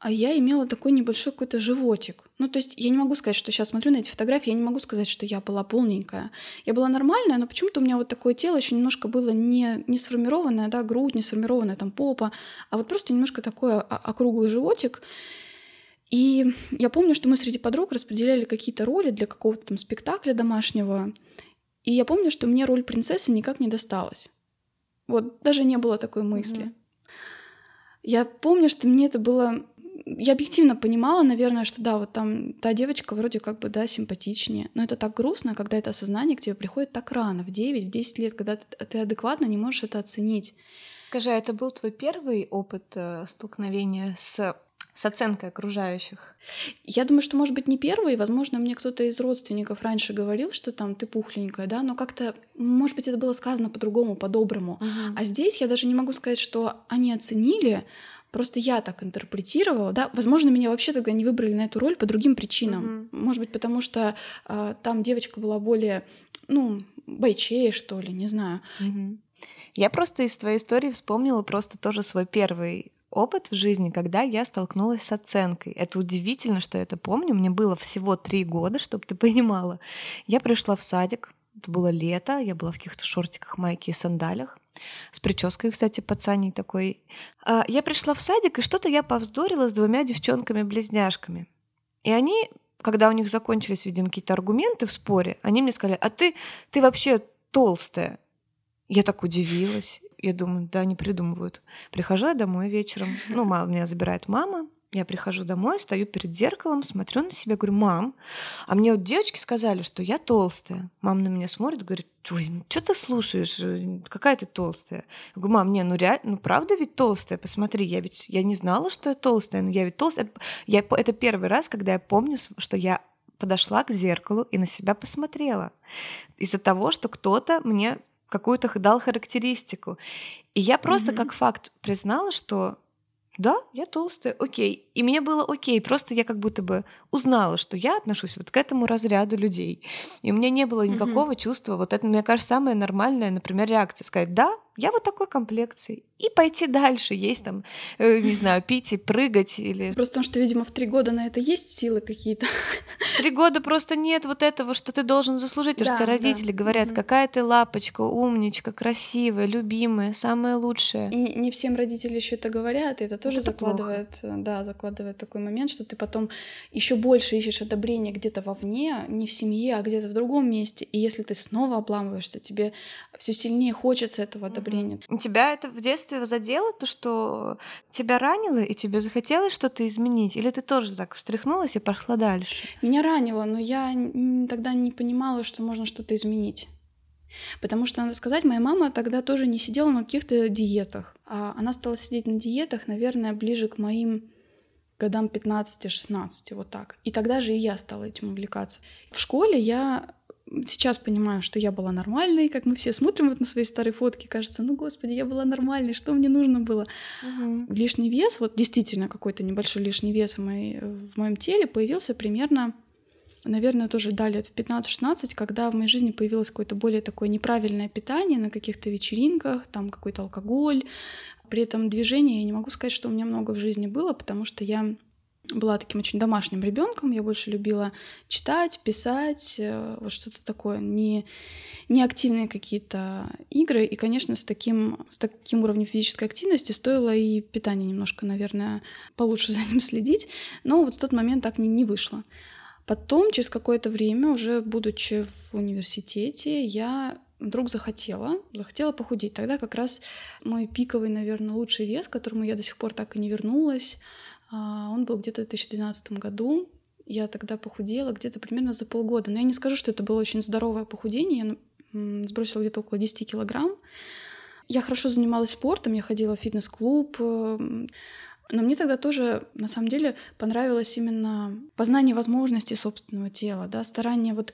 а я имела такой небольшой какой-то животик. Ну, то есть я не могу сказать, что сейчас смотрю на эти фотографии, я не могу сказать, что я была полненькая. Я была нормальная, но почему-то у меня вот такое тело еще немножко было не, не сформированное, да, грудь, не сформированная там попа, а вот просто немножко такой округлый животик. И я помню, что мы среди подруг распределяли какие-то роли для какого-то там спектакля домашнего. И я помню, что мне роль принцессы никак не досталась. Вот даже не было такой мысли. Mm-hmm. Я помню, что мне это было я объективно понимала, наверное, что да, вот там та девочка вроде как бы, да, симпатичнее. Но это так грустно, когда это осознание к тебе приходит так рано, в 9, в 10 лет, когда ты, адекватно не можешь это оценить. Скажи, а это был твой первый опыт э, столкновения с с оценкой окружающих? Я думаю, что, может быть, не первый. Возможно, мне кто-то из родственников раньше говорил, что там ты пухленькая, да, но как-то, может быть, это было сказано по-другому, по-доброму. Uh-huh. А здесь я даже не могу сказать, что они оценили, Просто я так интерпретировала, да. Возможно, меня вообще тогда не выбрали на эту роль по другим причинам. Mm-hmm. Может быть, потому что э, там девочка была более, ну, бойчее, что ли, не знаю. Mm-hmm. Я просто из твоей истории вспомнила просто тоже свой первый опыт в жизни, когда я столкнулась с оценкой. Это удивительно, что я это помню. Мне было всего три года, чтобы ты понимала. Я пришла в садик, это было лето, я была в каких-то шортиках, майке и сандалях. С прической, кстати, пацаней такой. А, я пришла в садик, и что-то я повздорила с двумя девчонками-близняшками. И они, когда у них закончились, видимо, какие-то аргументы в споре, они мне сказали, а ты, ты вообще толстая. Я так удивилась. Я думаю, да, не придумывают. Прихожу я домой вечером. Ну, мама, меня забирает мама. Я прихожу домой, стою перед зеркалом, смотрю на себя, говорю, мам, а мне вот девочки сказали, что я толстая. Мама на меня смотрит, говорит, ой, ну что ты слушаешь, э, какая ты толстая? Я говорю, мам, не, ну реально, ну правда ведь толстая, посмотри, я ведь, я не знала, что я толстая, но я ведь толстая. Я, это первый раз, когда я помню, что я подошла к зеркалу и на себя посмотрела. Из-за того, что кто-то мне какую-то дал характеристику. И я просто mm-hmm. как факт признала, что да, я толстая, окей. И мне было окей, просто я как будто бы узнала, что я отношусь вот к этому разряду людей. И у меня не было никакого mm-hmm. чувства, вот это, мне кажется, самая нормальная, например, реакция, сказать, да, я вот такой комплекции. И пойти дальше, есть там, э, не знаю, пить и прыгать или... Просто потому что, видимо, в три года на это есть силы какие-то. Три года просто нет вот этого, что ты должен заслужить. Потому да, что родители да. говорят, угу. какая ты лапочка, умничка, красивая, любимая, самая лучшая. И не всем родители еще это говорят, и это тоже это закладывает, плохо. да, закладывает такой момент, что ты потом еще больше ищешь одобрение где-то вовне, не в семье, а где-то в другом месте. И если ты снова обламываешься, тебе все сильнее хочется этого одобрения одобрения. Тебя это в детстве задело, то, что тебя ранило, и тебе захотелось что-то изменить? Или ты тоже так встряхнулась и пошла дальше? Меня ранило, но я тогда не понимала, что можно что-то изменить. Потому что, надо сказать, моя мама тогда тоже не сидела на каких-то диетах. А она стала сидеть на диетах, наверное, ближе к моим годам 15-16, вот так. И тогда же и я стала этим увлекаться. В школе я сейчас понимаю, что я была нормальной, как мы все смотрим вот на свои старые фотки, кажется, ну, господи, я была нормальной, что мне нужно было? Угу. Лишний вес, вот действительно какой-то небольшой лишний вес в, моей, в моем теле появился примерно, наверное, тоже да, лет в 15-16, когда в моей жизни появилось какое-то более такое неправильное питание на каких-то вечеринках, там какой-то алкоголь, при этом движение, я не могу сказать, что у меня много в жизни было, потому что я была таким очень домашним ребенком. Я больше любила читать, писать, э, вот что-то такое, не, не активные какие-то игры. И, конечно, с таким, с таким уровнем физической активности стоило и питание немножко, наверное, получше за ним следить. Но вот в тот момент так не, не вышло. Потом, через какое-то время, уже будучи в университете, я вдруг захотела, захотела похудеть. Тогда как раз мой пиковый, наверное, лучший вес, к которому я до сих пор так и не вернулась, он был где-то в 2012 году. Я тогда похудела где-то примерно за полгода. Но я не скажу, что это было очень здоровое похудение. Я сбросила где-то около 10 килограмм. Я хорошо занималась спортом, я ходила в фитнес-клуб. Эм, но мне тогда тоже, на самом деле, понравилось именно познание возможностей собственного тела, да, старание вот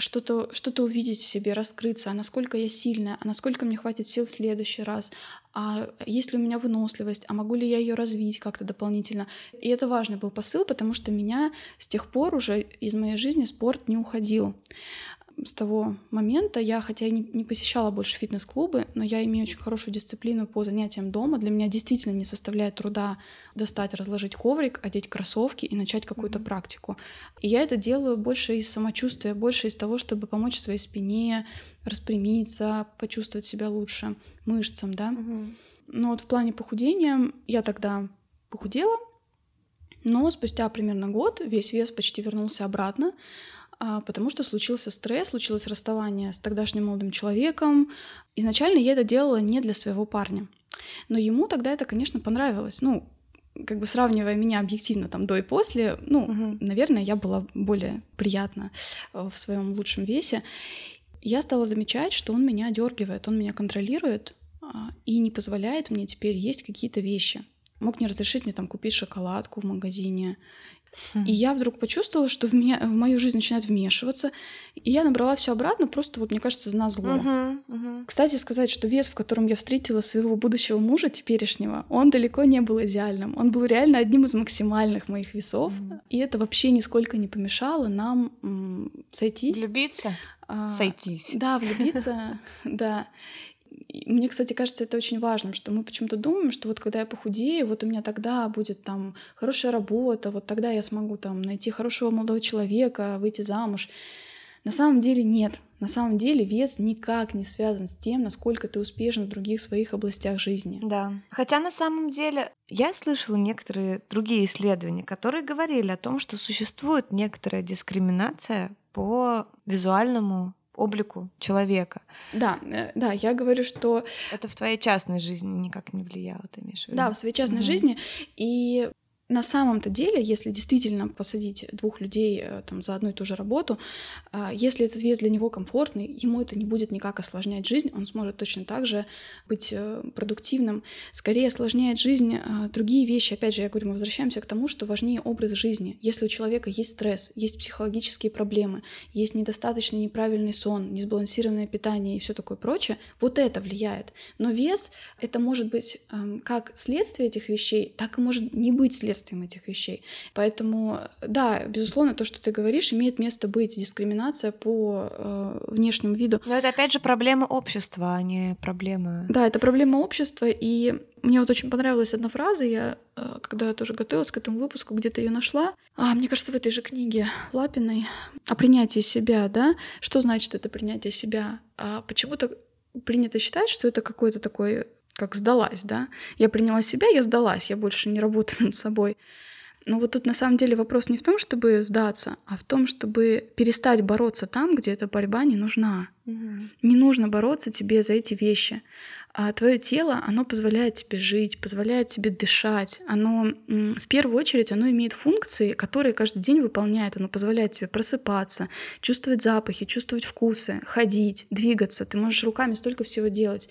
что-то что увидеть в себе, раскрыться, а насколько я сильная, а насколько мне хватит сил в следующий раз, а есть ли у меня выносливость, а могу ли я ее развить как-то дополнительно. И это важный был посыл, потому что меня с тех пор уже из моей жизни спорт не уходил с того момента я, хотя и не, не посещала больше фитнес-клубы, но я имею очень хорошую дисциплину по занятиям дома. Для меня действительно не составляет труда достать, разложить коврик, одеть кроссовки и начать какую-то mm-hmm. практику. И я это делаю больше из самочувствия, больше из того, чтобы помочь своей спине распрямиться, почувствовать себя лучше, мышцам, да. Mm-hmm. Но вот в плане похудения я тогда похудела, но спустя примерно год весь вес почти вернулся обратно. А, потому что случился стресс, случилось расставание с тогдашним молодым человеком. Изначально я это делала не для своего парня. Но ему тогда это, конечно, понравилось. Ну, как бы сравнивая меня объективно там до и после, ну, угу. наверное, я была более приятна э, в своем лучшем весе. Я стала замечать, что он меня дергивает, он меня контролирует а, и не позволяет мне теперь есть какие-то вещи. Мог не разрешить мне там купить шоколадку в магазине и я вдруг почувствовала, что в, меня, в мою жизнь начинает вмешиваться. И я набрала все обратно, просто вот, мне кажется, на зло. Uh-huh, uh-huh. Кстати, сказать, что вес, в котором я встретила своего будущего мужа теперешнего, он далеко не был идеальным. Он был реально одним из максимальных моих весов. Uh-huh. И это вообще нисколько не помешало нам м- сойтись. Влюбиться? А, Сойтись. Да, влюбиться, да мне, кстати, кажется это очень важным, что мы почему-то думаем, что вот когда я похудею, вот у меня тогда будет там хорошая работа, вот тогда я смогу там найти хорошего молодого человека, выйти замуж. На самом деле нет. На самом деле вес никак не связан с тем, насколько ты успешен в других своих областях жизни. Да. Хотя на самом деле я слышала некоторые другие исследования, которые говорили о том, что существует некоторая дискриминация по визуальному облику человека. Да, э, да, я говорю, что... Это в твоей частной жизни никак не влияло, ты имеешь в виду? Да, в своей частной угу. жизни. И на самом-то деле, если действительно посадить двух людей э, там, за одну и ту же работу, а, если этот вес для него комфортный, ему это не будет никак осложнять жизнь, он сможет точно так же быть э, продуктивным. Скорее осложняет жизнь а, другие вещи. Опять же, я говорю, мы возвращаемся к тому, что важнее образ жизни. Если у человека есть стресс, есть психологические проблемы, есть недостаточный неправильный сон, несбалансированное питание и все такое прочее, вот это влияет. Но вес — это может быть эм, как следствие этих вещей, так и может не быть следствием последствиям этих вещей. Поэтому, да, безусловно, то, что ты говоришь, имеет место быть дискриминация по э, внешнему виду. Но это опять же проблема общества, а не проблема. Да, это проблема общества, и мне вот очень понравилась одна фраза, я э, когда я тоже готовилась к этому выпуску, где-то ее нашла. А, мне кажется, в этой же книге Лапиной о принятии себя, да? Что значит это принятие себя? А почему-то принято считать, что это какой-то такой как сдалась, да. Я приняла себя, я сдалась, я больше не работаю над собой. Но вот тут на самом деле вопрос не в том, чтобы сдаться, а в том, чтобы перестать бороться там, где эта борьба не нужна. Угу. Не нужно бороться тебе за эти вещи. А твое тело, оно позволяет тебе жить, позволяет тебе дышать. Оно в первую очередь оно имеет функции, которые каждый день выполняет. Оно позволяет тебе просыпаться, чувствовать запахи, чувствовать вкусы, ходить, двигаться. Ты можешь руками столько всего делать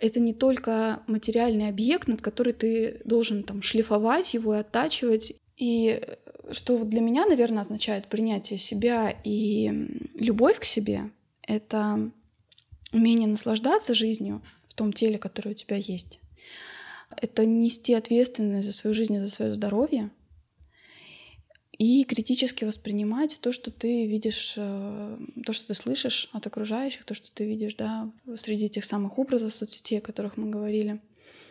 это не только материальный объект, над который ты должен там шлифовать его и оттачивать. И что для меня, наверное, означает принятие себя и любовь к себе, это умение наслаждаться жизнью в том теле, которое у тебя есть. Это нести ответственность за свою жизнь и за свое здоровье, и критически воспринимать то, что ты видишь, э, то, что ты слышишь от окружающих, то, что ты видишь, да, среди тех самых образов соцсетей, о которых мы говорили.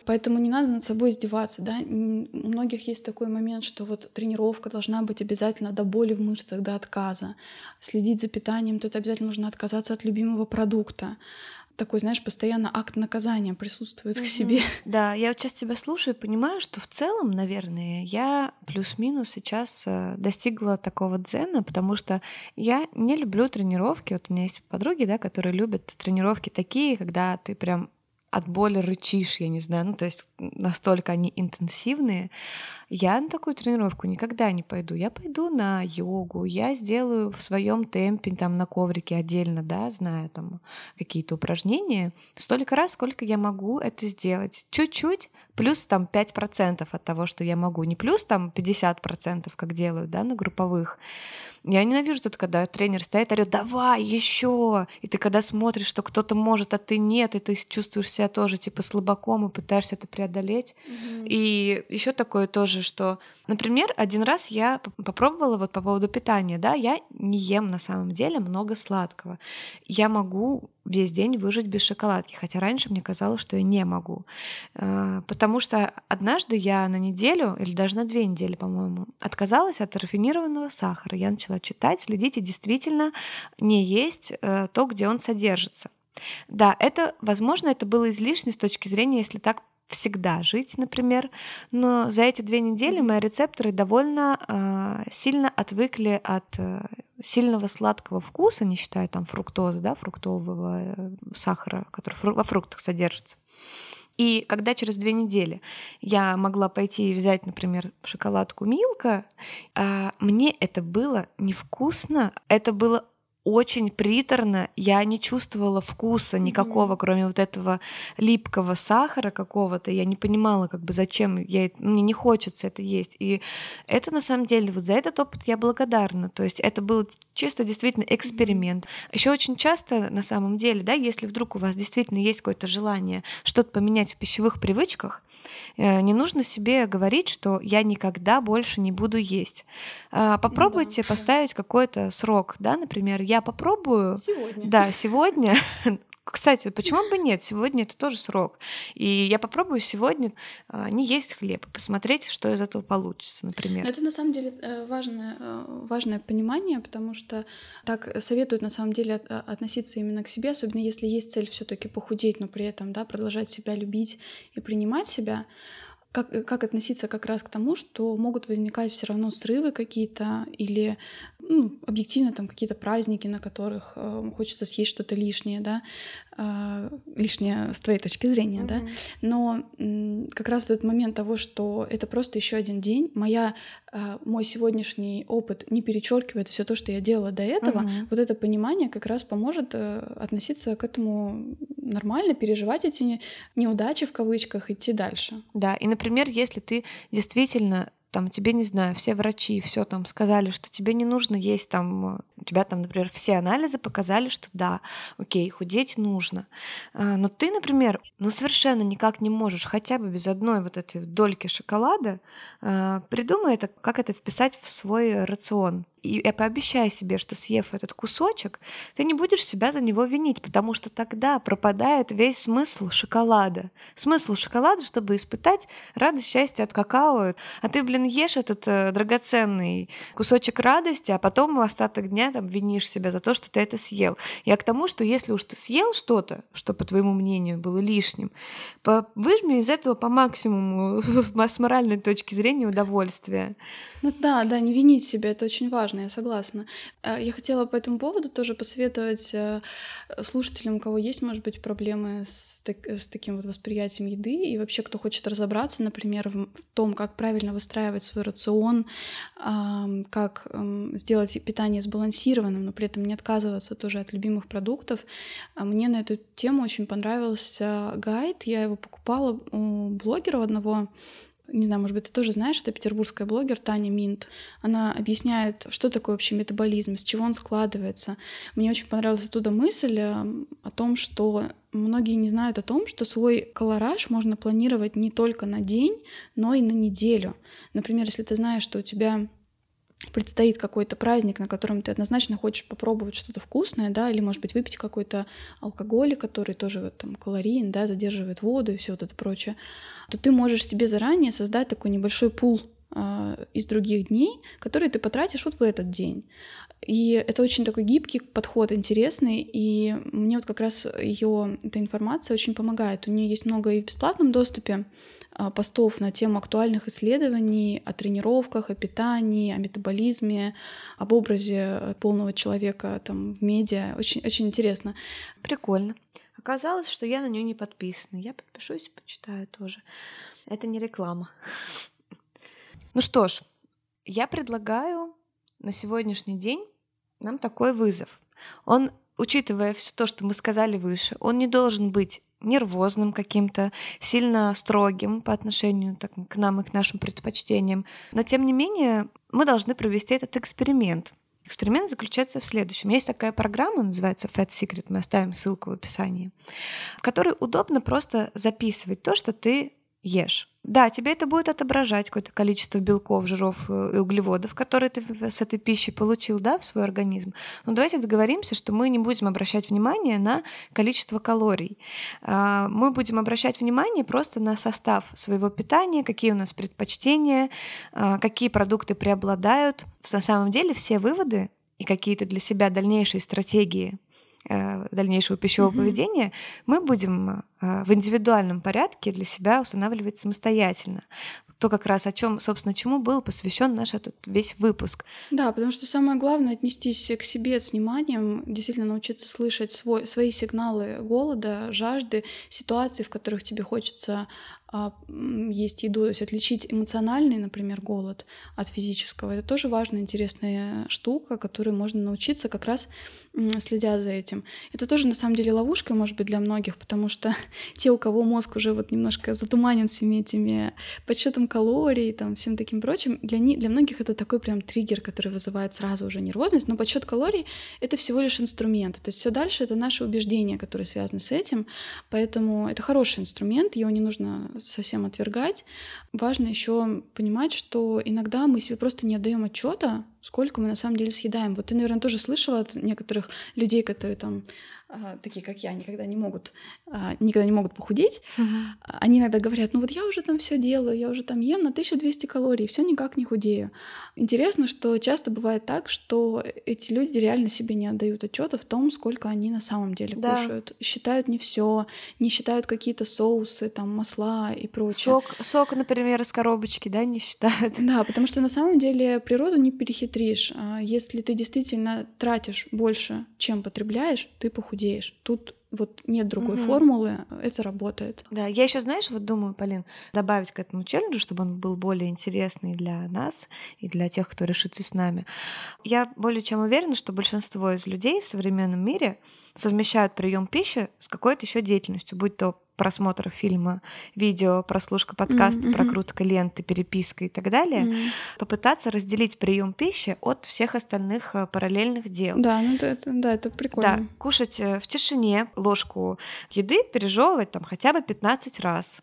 Поэтому не надо над собой издеваться, да. У многих есть такой момент, что вот тренировка должна быть обязательно до боли в мышцах, до отказа. Следить за питанием, то это обязательно нужно отказаться от любимого продукта такой, знаешь, постоянно акт наказания присутствует угу. к себе. Да, я вот сейчас тебя слушаю и понимаю, что в целом, наверное, я плюс-минус сейчас э, достигла такого дзена, потому что я не люблю тренировки. Вот у меня есть подруги, да, которые любят тренировки такие, когда ты прям от боли рычишь, я не знаю, ну то есть настолько они интенсивные. Я на такую тренировку никогда не пойду. Я пойду на йогу, я сделаю в своем темпе, там на коврике отдельно, да, знаю там какие-то упражнения, столько раз, сколько я могу это сделать. Чуть-чуть плюс там 5% от того, что я могу, не плюс там 50%, как делают, да, на групповых. Я ненавижу тут, когда тренер стоит, орет, давай еще. И ты когда смотришь, что кто-то может, а ты нет, и ты чувствуешь себя тоже типа слабаком и пытаешься это преодолеть. Mm-hmm. И еще такое тоже, что, например, один раз я попробовала вот по поводу питания, да, я не ем на самом деле много сладкого. Я могу весь день выжить без шоколадки, хотя раньше мне казалось, что я не могу. А, потому что однажды я на неделю, или даже на две недели, по-моему, отказалась от рафинированного сахара. Я начала читать, следить и действительно не есть э, то, где он содержится. Да, это, возможно, это было излишне с точки зрения, если так всегда жить, например. Но за эти две недели мои рецепторы довольно э, сильно отвыкли от э, сильного сладкого вкуса, не считая там фруктозы, да, фруктового э, сахара, который фру- во фруктах содержится. И когда через две недели я могла пойти и взять, например, шоколадку Милка, э, мне это было невкусно, это было очень приторно, я не чувствовала вкуса никакого, mm-hmm. кроме вот этого липкого сахара какого-то. Я не понимала, как бы зачем я мне не хочется это есть. И это на самом деле вот за этот опыт я благодарна. То есть это был чисто действительно эксперимент. Mm-hmm. Еще очень часто на самом деле, да, если вдруг у вас действительно есть какое-то желание что-то поменять в пищевых привычках, не нужно себе говорить, что я никогда больше не буду есть. А, попробуйте да, поставить какой-то срок, да, например, я попробую. Сегодня. Да, сегодня Кстати, почему бы нет? Сегодня это тоже срок. И я попробую сегодня а, не есть хлеб, посмотреть, что из этого получится, например. Но это на самом деле э, важное, э, важное понимание, потому что так советуют на самом деле относиться именно к себе, особенно если есть цель все-таки похудеть, но при этом да, продолжать себя любить и принимать себя как, как относиться как раз к тому, что могут возникать все равно срывы какие-то или ну, объективно там какие-то праздники, на которых э, хочется съесть что-то лишнее, да, э, лишнее с твоей точки зрения, mm-hmm. да, но э, как раз этот момент того, что это просто еще один день, моя э, мой сегодняшний опыт не перечеркивает все то, что я делала до этого, mm-hmm. вот это понимание как раз поможет э, относиться к этому нормально, переживать эти неудачи в кавычках, идти дальше. Да, и, например, если ты действительно там тебе, не знаю, все врачи все там сказали, что тебе не нужно есть там, у тебя там, например, все анализы показали, что да, окей, худеть нужно. А, но ты, например, ну совершенно никак не можешь хотя бы без одной вот этой дольки шоколада а, придумай это, как это вписать в свой рацион и пообещай себе, что съев этот кусочек, ты не будешь себя за него винить, потому что тогда пропадает весь смысл шоколада. Смысл шоколада, чтобы испытать радость, счастье от какао. А ты, блин, ешь этот э, драгоценный кусочек радости, а потом остаток дня там винишь себя за то, что ты это съел. Я к тому, что если уж ты съел что-то, что, по твоему мнению, было лишним, по, выжми из этого по максимуму с моральной точки зрения удовольствие. Ну да, да, не винить себя, это очень важно важно, я согласна. Э, я хотела по этому поводу тоже посоветовать э, слушателям, у кого есть, может быть, проблемы с, так, с таким вот восприятием еды, и вообще, кто хочет разобраться, например, в, в том, как правильно выстраивать свой рацион, как сделать питание сбалансированным, но при этом не отказываться тоже от любимых продуктов. А мне на эту тему очень понравился гайд. Я его покупала у блогера одного, не знаю, может быть, ты тоже знаешь, это петербургская блогер Таня Минт. Она объясняет, что такое вообще метаболизм, с чего он складывается. Мне очень понравилась оттуда мысль э, о том, что многие не знают о том, что свой колораж можно планировать не только на день, но и на неделю. Например, если ты знаешь, что у тебя предстоит какой-то праздник, на котором ты однозначно хочешь попробовать что-то вкусное, да, или, может быть, выпить какой-то алкоголь, который тоже там калорийен, да, задерживает воду и все вот это прочее, то ты можешь себе заранее создать такой небольшой пул э, из других дней, которые ты потратишь вот в этот день. И это очень такой гибкий подход, интересный, и мне вот как раз ее эта информация очень помогает. У нее есть много и в бесплатном доступе, а, постов на тему актуальных исследований о тренировках, о питании, о метаболизме, об образе полного человека там в медиа. Очень, очень интересно. Прикольно. Оказалось, что я на нее не подписана. Я подпишусь и почитаю тоже. Это не реклама. Ну что ж, я предлагаю на сегодняшний день нам такой вызов. Он, учитывая все то, что мы сказали выше, он не должен быть нервозным каким-то, сильно строгим по отношению так, к нам и к нашим предпочтениям. Но тем не менее мы должны провести этот эксперимент. Эксперимент заключается в следующем. Есть такая программа, называется Fat Secret, мы оставим ссылку в описании, в которой удобно просто записывать то, что ты ешь. Да, тебе это будет отображать какое-то количество белков, жиров э, и углеводов, которые ты с этой пищей получил да, в свой организм. Но давайте договоримся, что мы не будем обращать внимание на количество калорий. А, мы будем обращать внимание просто на состав своего питания, какие у нас предпочтения, а, какие продукты преобладают. На самом деле все выводы и какие-то для себя дальнейшие стратегии дальнейшего пищевого mm-hmm. поведения мы будем э, в индивидуальном порядке для себя устанавливать самостоятельно. То как раз о чем, собственно, чему был посвящен наш этот весь выпуск. Да, потому что самое главное отнестись к себе с вниманием, действительно научиться слышать свой, свои сигналы голода, жажды, ситуации, в которых тебе хочется есть еду, то есть отличить эмоциональный, например, голод от физического. Это тоже важная, интересная штука, которой можно научиться как раз следя за этим. Это тоже на самом деле ловушка, может быть, для многих, потому что те, у кого мозг уже вот немножко затуманен всеми этими подсчетом калорий, там, всем таким прочим, для, не, для многих это такой прям триггер, который вызывает сразу уже нервозность, но подсчет калорий — это всего лишь инструмент. То есть все дальше — это наши убеждения, которые связаны с этим, поэтому это хороший инструмент, его не нужно совсем отвергать. Важно еще понимать, что иногда мы себе просто не отдаем отчета, сколько мы на самом деле съедаем. Вот ты, наверное, тоже слышала от некоторых людей, которые там такие как я, никогда не могут, а, никогда не могут похудеть, uh-huh. они иногда говорят, ну вот я уже там все делаю, я уже там ем на 1200 калорий, все никак не худею. Интересно, что часто бывает так, что эти люди реально себе не отдают отчета в том, сколько они на самом деле да. кушают, считают не все, не считают какие-то соусы, там масла и прочее. Сок, сок, например, из коробочки, да, не считают. Да, потому что на самом деле природу не перехитришь. А если ты действительно тратишь больше, чем потребляешь, ты похудеешь худеешь. Тут вот нет другой угу. формулы, это работает. Да, я еще, знаешь, вот думаю, Полин, добавить к этому челленджу, чтобы он был более интересный для нас и для тех, кто решится с нами. Я более чем уверена, что большинство из людей в современном мире совмещают прием пищи с какой-то еще деятельностью, будь то просмотр фильма, видео, прослушка подкаста, mm-hmm. прокрутка ленты, переписка и так далее, mm-hmm. попытаться разделить прием пищи от всех остальных э, параллельных дел. Да, ну это, да, это прикольно. Да, кушать э, в тишине ложку еды, пережевывать там хотя бы 15 раз.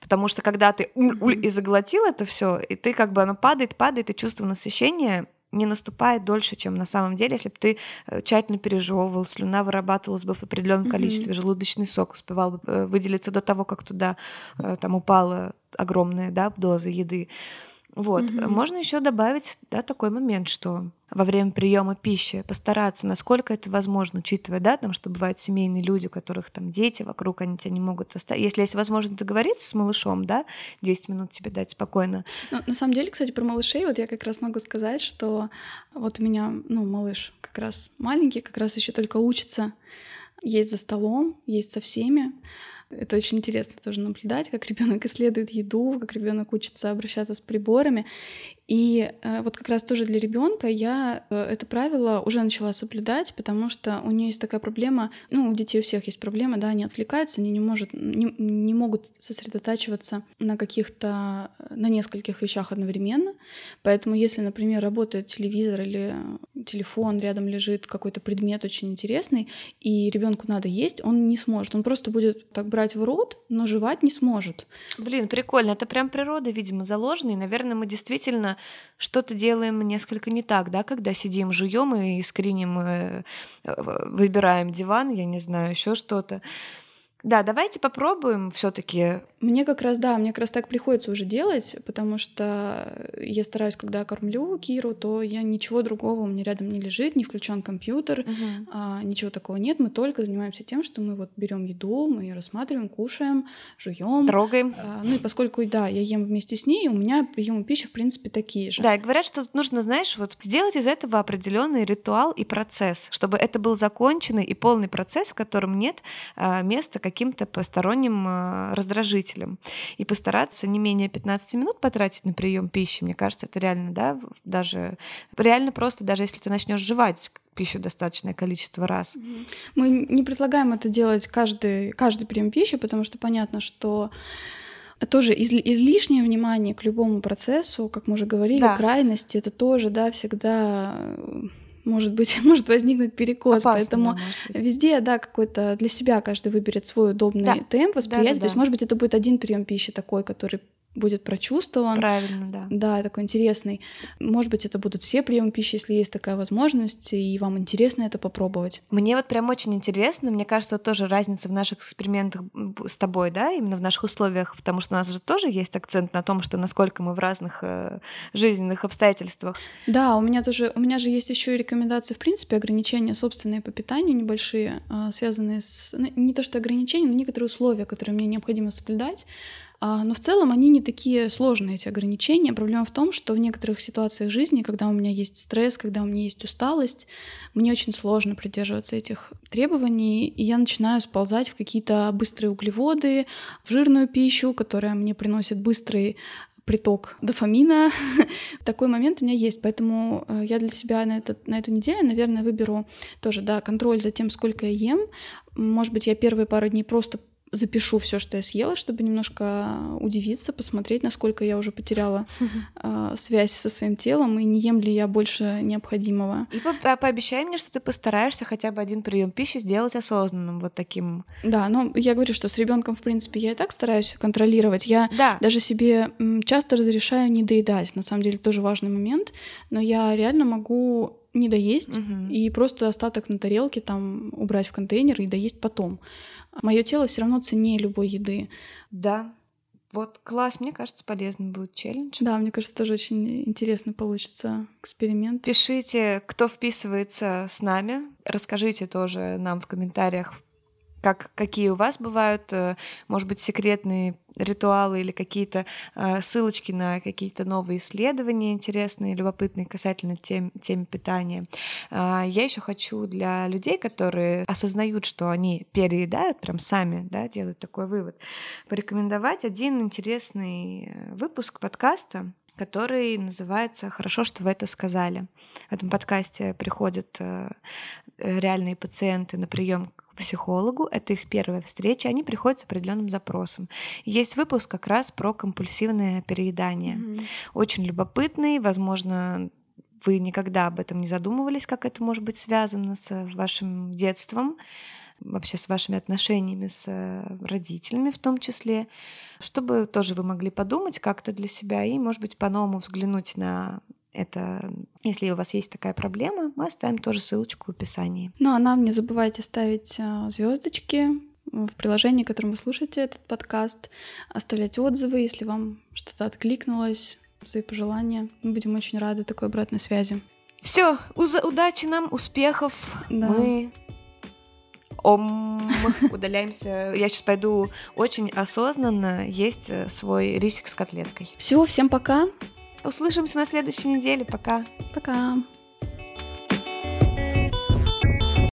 Потому что когда ты уль-уль и заглотил это все, и ты как бы оно падает, падает, и чувство насыщения не наступает дольше, чем на самом деле, если бы ты э, тщательно пережевывал, слюна вырабатывалась бы в определенном mm-hmm. количестве, желудочный сок успевал бы э, выделиться до того, как туда э, там упала огромная да, доза еды. Вот. Mm-hmm. Можно еще добавить да, такой момент, что во время приема пищи постараться, насколько это возможно, учитывая, да, там, что бывают семейные люди, у которых там дети вокруг, они тебя не могут оставить. Если есть возможность договориться с малышом, да, 10 минут тебе дать спокойно. Ну, на самом деле, кстати, про малышей, вот я как раз могу сказать, что вот у меня, ну, малыш как раз маленький, как раз еще только учится есть за столом, есть со всеми. Это очень интересно тоже наблюдать, как ребенок исследует еду, как ребенок учится обращаться с приборами. И э, вот как раз тоже для ребенка я э, это правило уже начала соблюдать, потому что у нее есть такая проблема, ну, у детей у всех есть проблема, да, они отвлекаются, они не, может, не, не могут сосредотачиваться на каких-то, на нескольких вещах одновременно. Поэтому если, например, работает телевизор или телефон, рядом лежит какой-то предмет очень интересный, и ребенку надо есть, он не сможет. Он просто будет так брать в рот, но жевать не сможет. Блин, прикольно. Это прям природа, видимо, заложена. И, наверное, мы действительно что-то делаем несколько не так, да, когда сидим, жуем и скриним, э, выбираем диван, я не знаю, еще что-то. Да, давайте попробуем все-таки. Мне как раз, да, мне как раз так приходится уже делать, потому что я стараюсь, когда кормлю Киру, то я ничего другого у меня рядом не лежит, не включен компьютер, угу. а, ничего такого нет. Мы только занимаемся тем, что мы вот берем еду, мы ее рассматриваем, кушаем, жуем, трогаем. А, ну и поскольку, да, я ем вместе с ней, у меня приемы пищи в принципе такие же. Да, и говорят, что нужно, знаешь, вот сделать из этого определенный ритуал и процесс, чтобы это был законченный и полный процесс, в котором нет а, места каким-то посторонним э, раздражителем. И постараться не менее 15 минут потратить на прием пищи, мне кажется, это реально, да, даже реально просто, даже если ты начнешь жевать пищу достаточное количество раз. Мы не предлагаем это делать каждый, каждый прием пищи, потому что понятно, что тоже из, излишнее внимание к любому процессу, как мы уже говорили, да. крайности, это тоже, да, всегда может быть, может возникнуть перекос. Опасно, Поэтому да, везде, да, какой-то для себя каждый выберет свой удобный да. темп восприятия. Да, да. То есть, может быть, это будет один прием пищи такой, который будет прочувствован. Правильно, да. Да, такой интересный. Может быть, это будут все приемы пищи, если есть такая возможность, и вам интересно это попробовать. Мне вот прям очень интересно. Мне кажется, тоже разница в наших экспериментах с тобой, да, именно в наших условиях, потому что у нас же тоже есть акцент на том, что насколько мы в разных э, жизненных обстоятельствах. Да, у меня тоже, у меня же есть еще и рекомендации, в принципе, ограничения собственные по питанию небольшие, э, связанные с ну, не то что ограничения, но некоторые условия, которые мне необходимо соблюдать а, но в целом они не такие сложные, эти ограничения. Проблема в том, что в некоторых ситуациях жизни, когда у меня есть стресс, когда у меня есть усталость, мне очень сложно придерживаться этих требований, и я начинаю сползать в какие-то быстрые углеводы, в жирную пищу, которая мне приносит быстрый приток дофамина. Такой момент у меня есть, поэтому э, я для себя на, этот, на эту неделю, наверное, выберу тоже, да, контроль за тем, сколько я ем. Может быть, я первые пару дней просто запишу все, что я съела, чтобы немножко удивиться, посмотреть, насколько я уже потеряла э, связь со своим телом и не ем ли я больше необходимого. И по а пообещай мне, что ты постараешься хотя бы один прием пищи сделать осознанным, вот таким. Да, но я говорю, что с ребенком, в принципе, я и так стараюсь контролировать. Я да. даже себе часто разрешаю не доедать. На самом деле тоже важный момент, но я реально могу не доесть угу. и просто остаток на тарелке там убрать в контейнер и доесть потом. Мое тело все равно ценнее любой еды. Да. Вот класс, мне кажется, полезный будет челлендж. Да, мне кажется, тоже очень интересно получится эксперимент. Пишите, кто вписывается с нами. Расскажите тоже нам в комментариях, как, какие у вас бывают, э, может быть, секретные ритуалы или какие-то э, ссылочки на какие-то новые исследования интересные, любопытные касательно тем, темы питания. Э, я еще хочу для людей, которые осознают, что они переедают, прям сами, да, делают такой вывод, порекомендовать один интересный выпуск подкаста, который называется «Хорошо, что вы это сказали». В этом подкасте приходят реальные пациенты на прием к психологу, это их первая встреча, они приходят с определенным запросом. Есть выпуск как раз про компульсивное переедание. Mm-hmm. Очень любопытный, возможно, вы никогда об этом не задумывались, как это может быть связано с вашим детством, вообще с вашими отношениями с э, родителями в том числе, чтобы тоже вы могли подумать как-то для себя и, может быть, по-новому взглянуть на это, если у вас есть такая проблема, мы оставим тоже ссылочку в описании. Ну а нам не забывайте ставить а, звездочки в приложении, которым вы слушаете этот подкаст, оставлять отзывы, если вам что-то откликнулось, свои пожелания. Мы будем очень рады такой обратной связи. Все, удачи нам, успехов. Да. Мы Ом, удаляемся. Я сейчас пойду очень осознанно есть э, свой рисик с котлеткой. Все, всем пока. Услышимся на следующей неделе. Пока. Пока.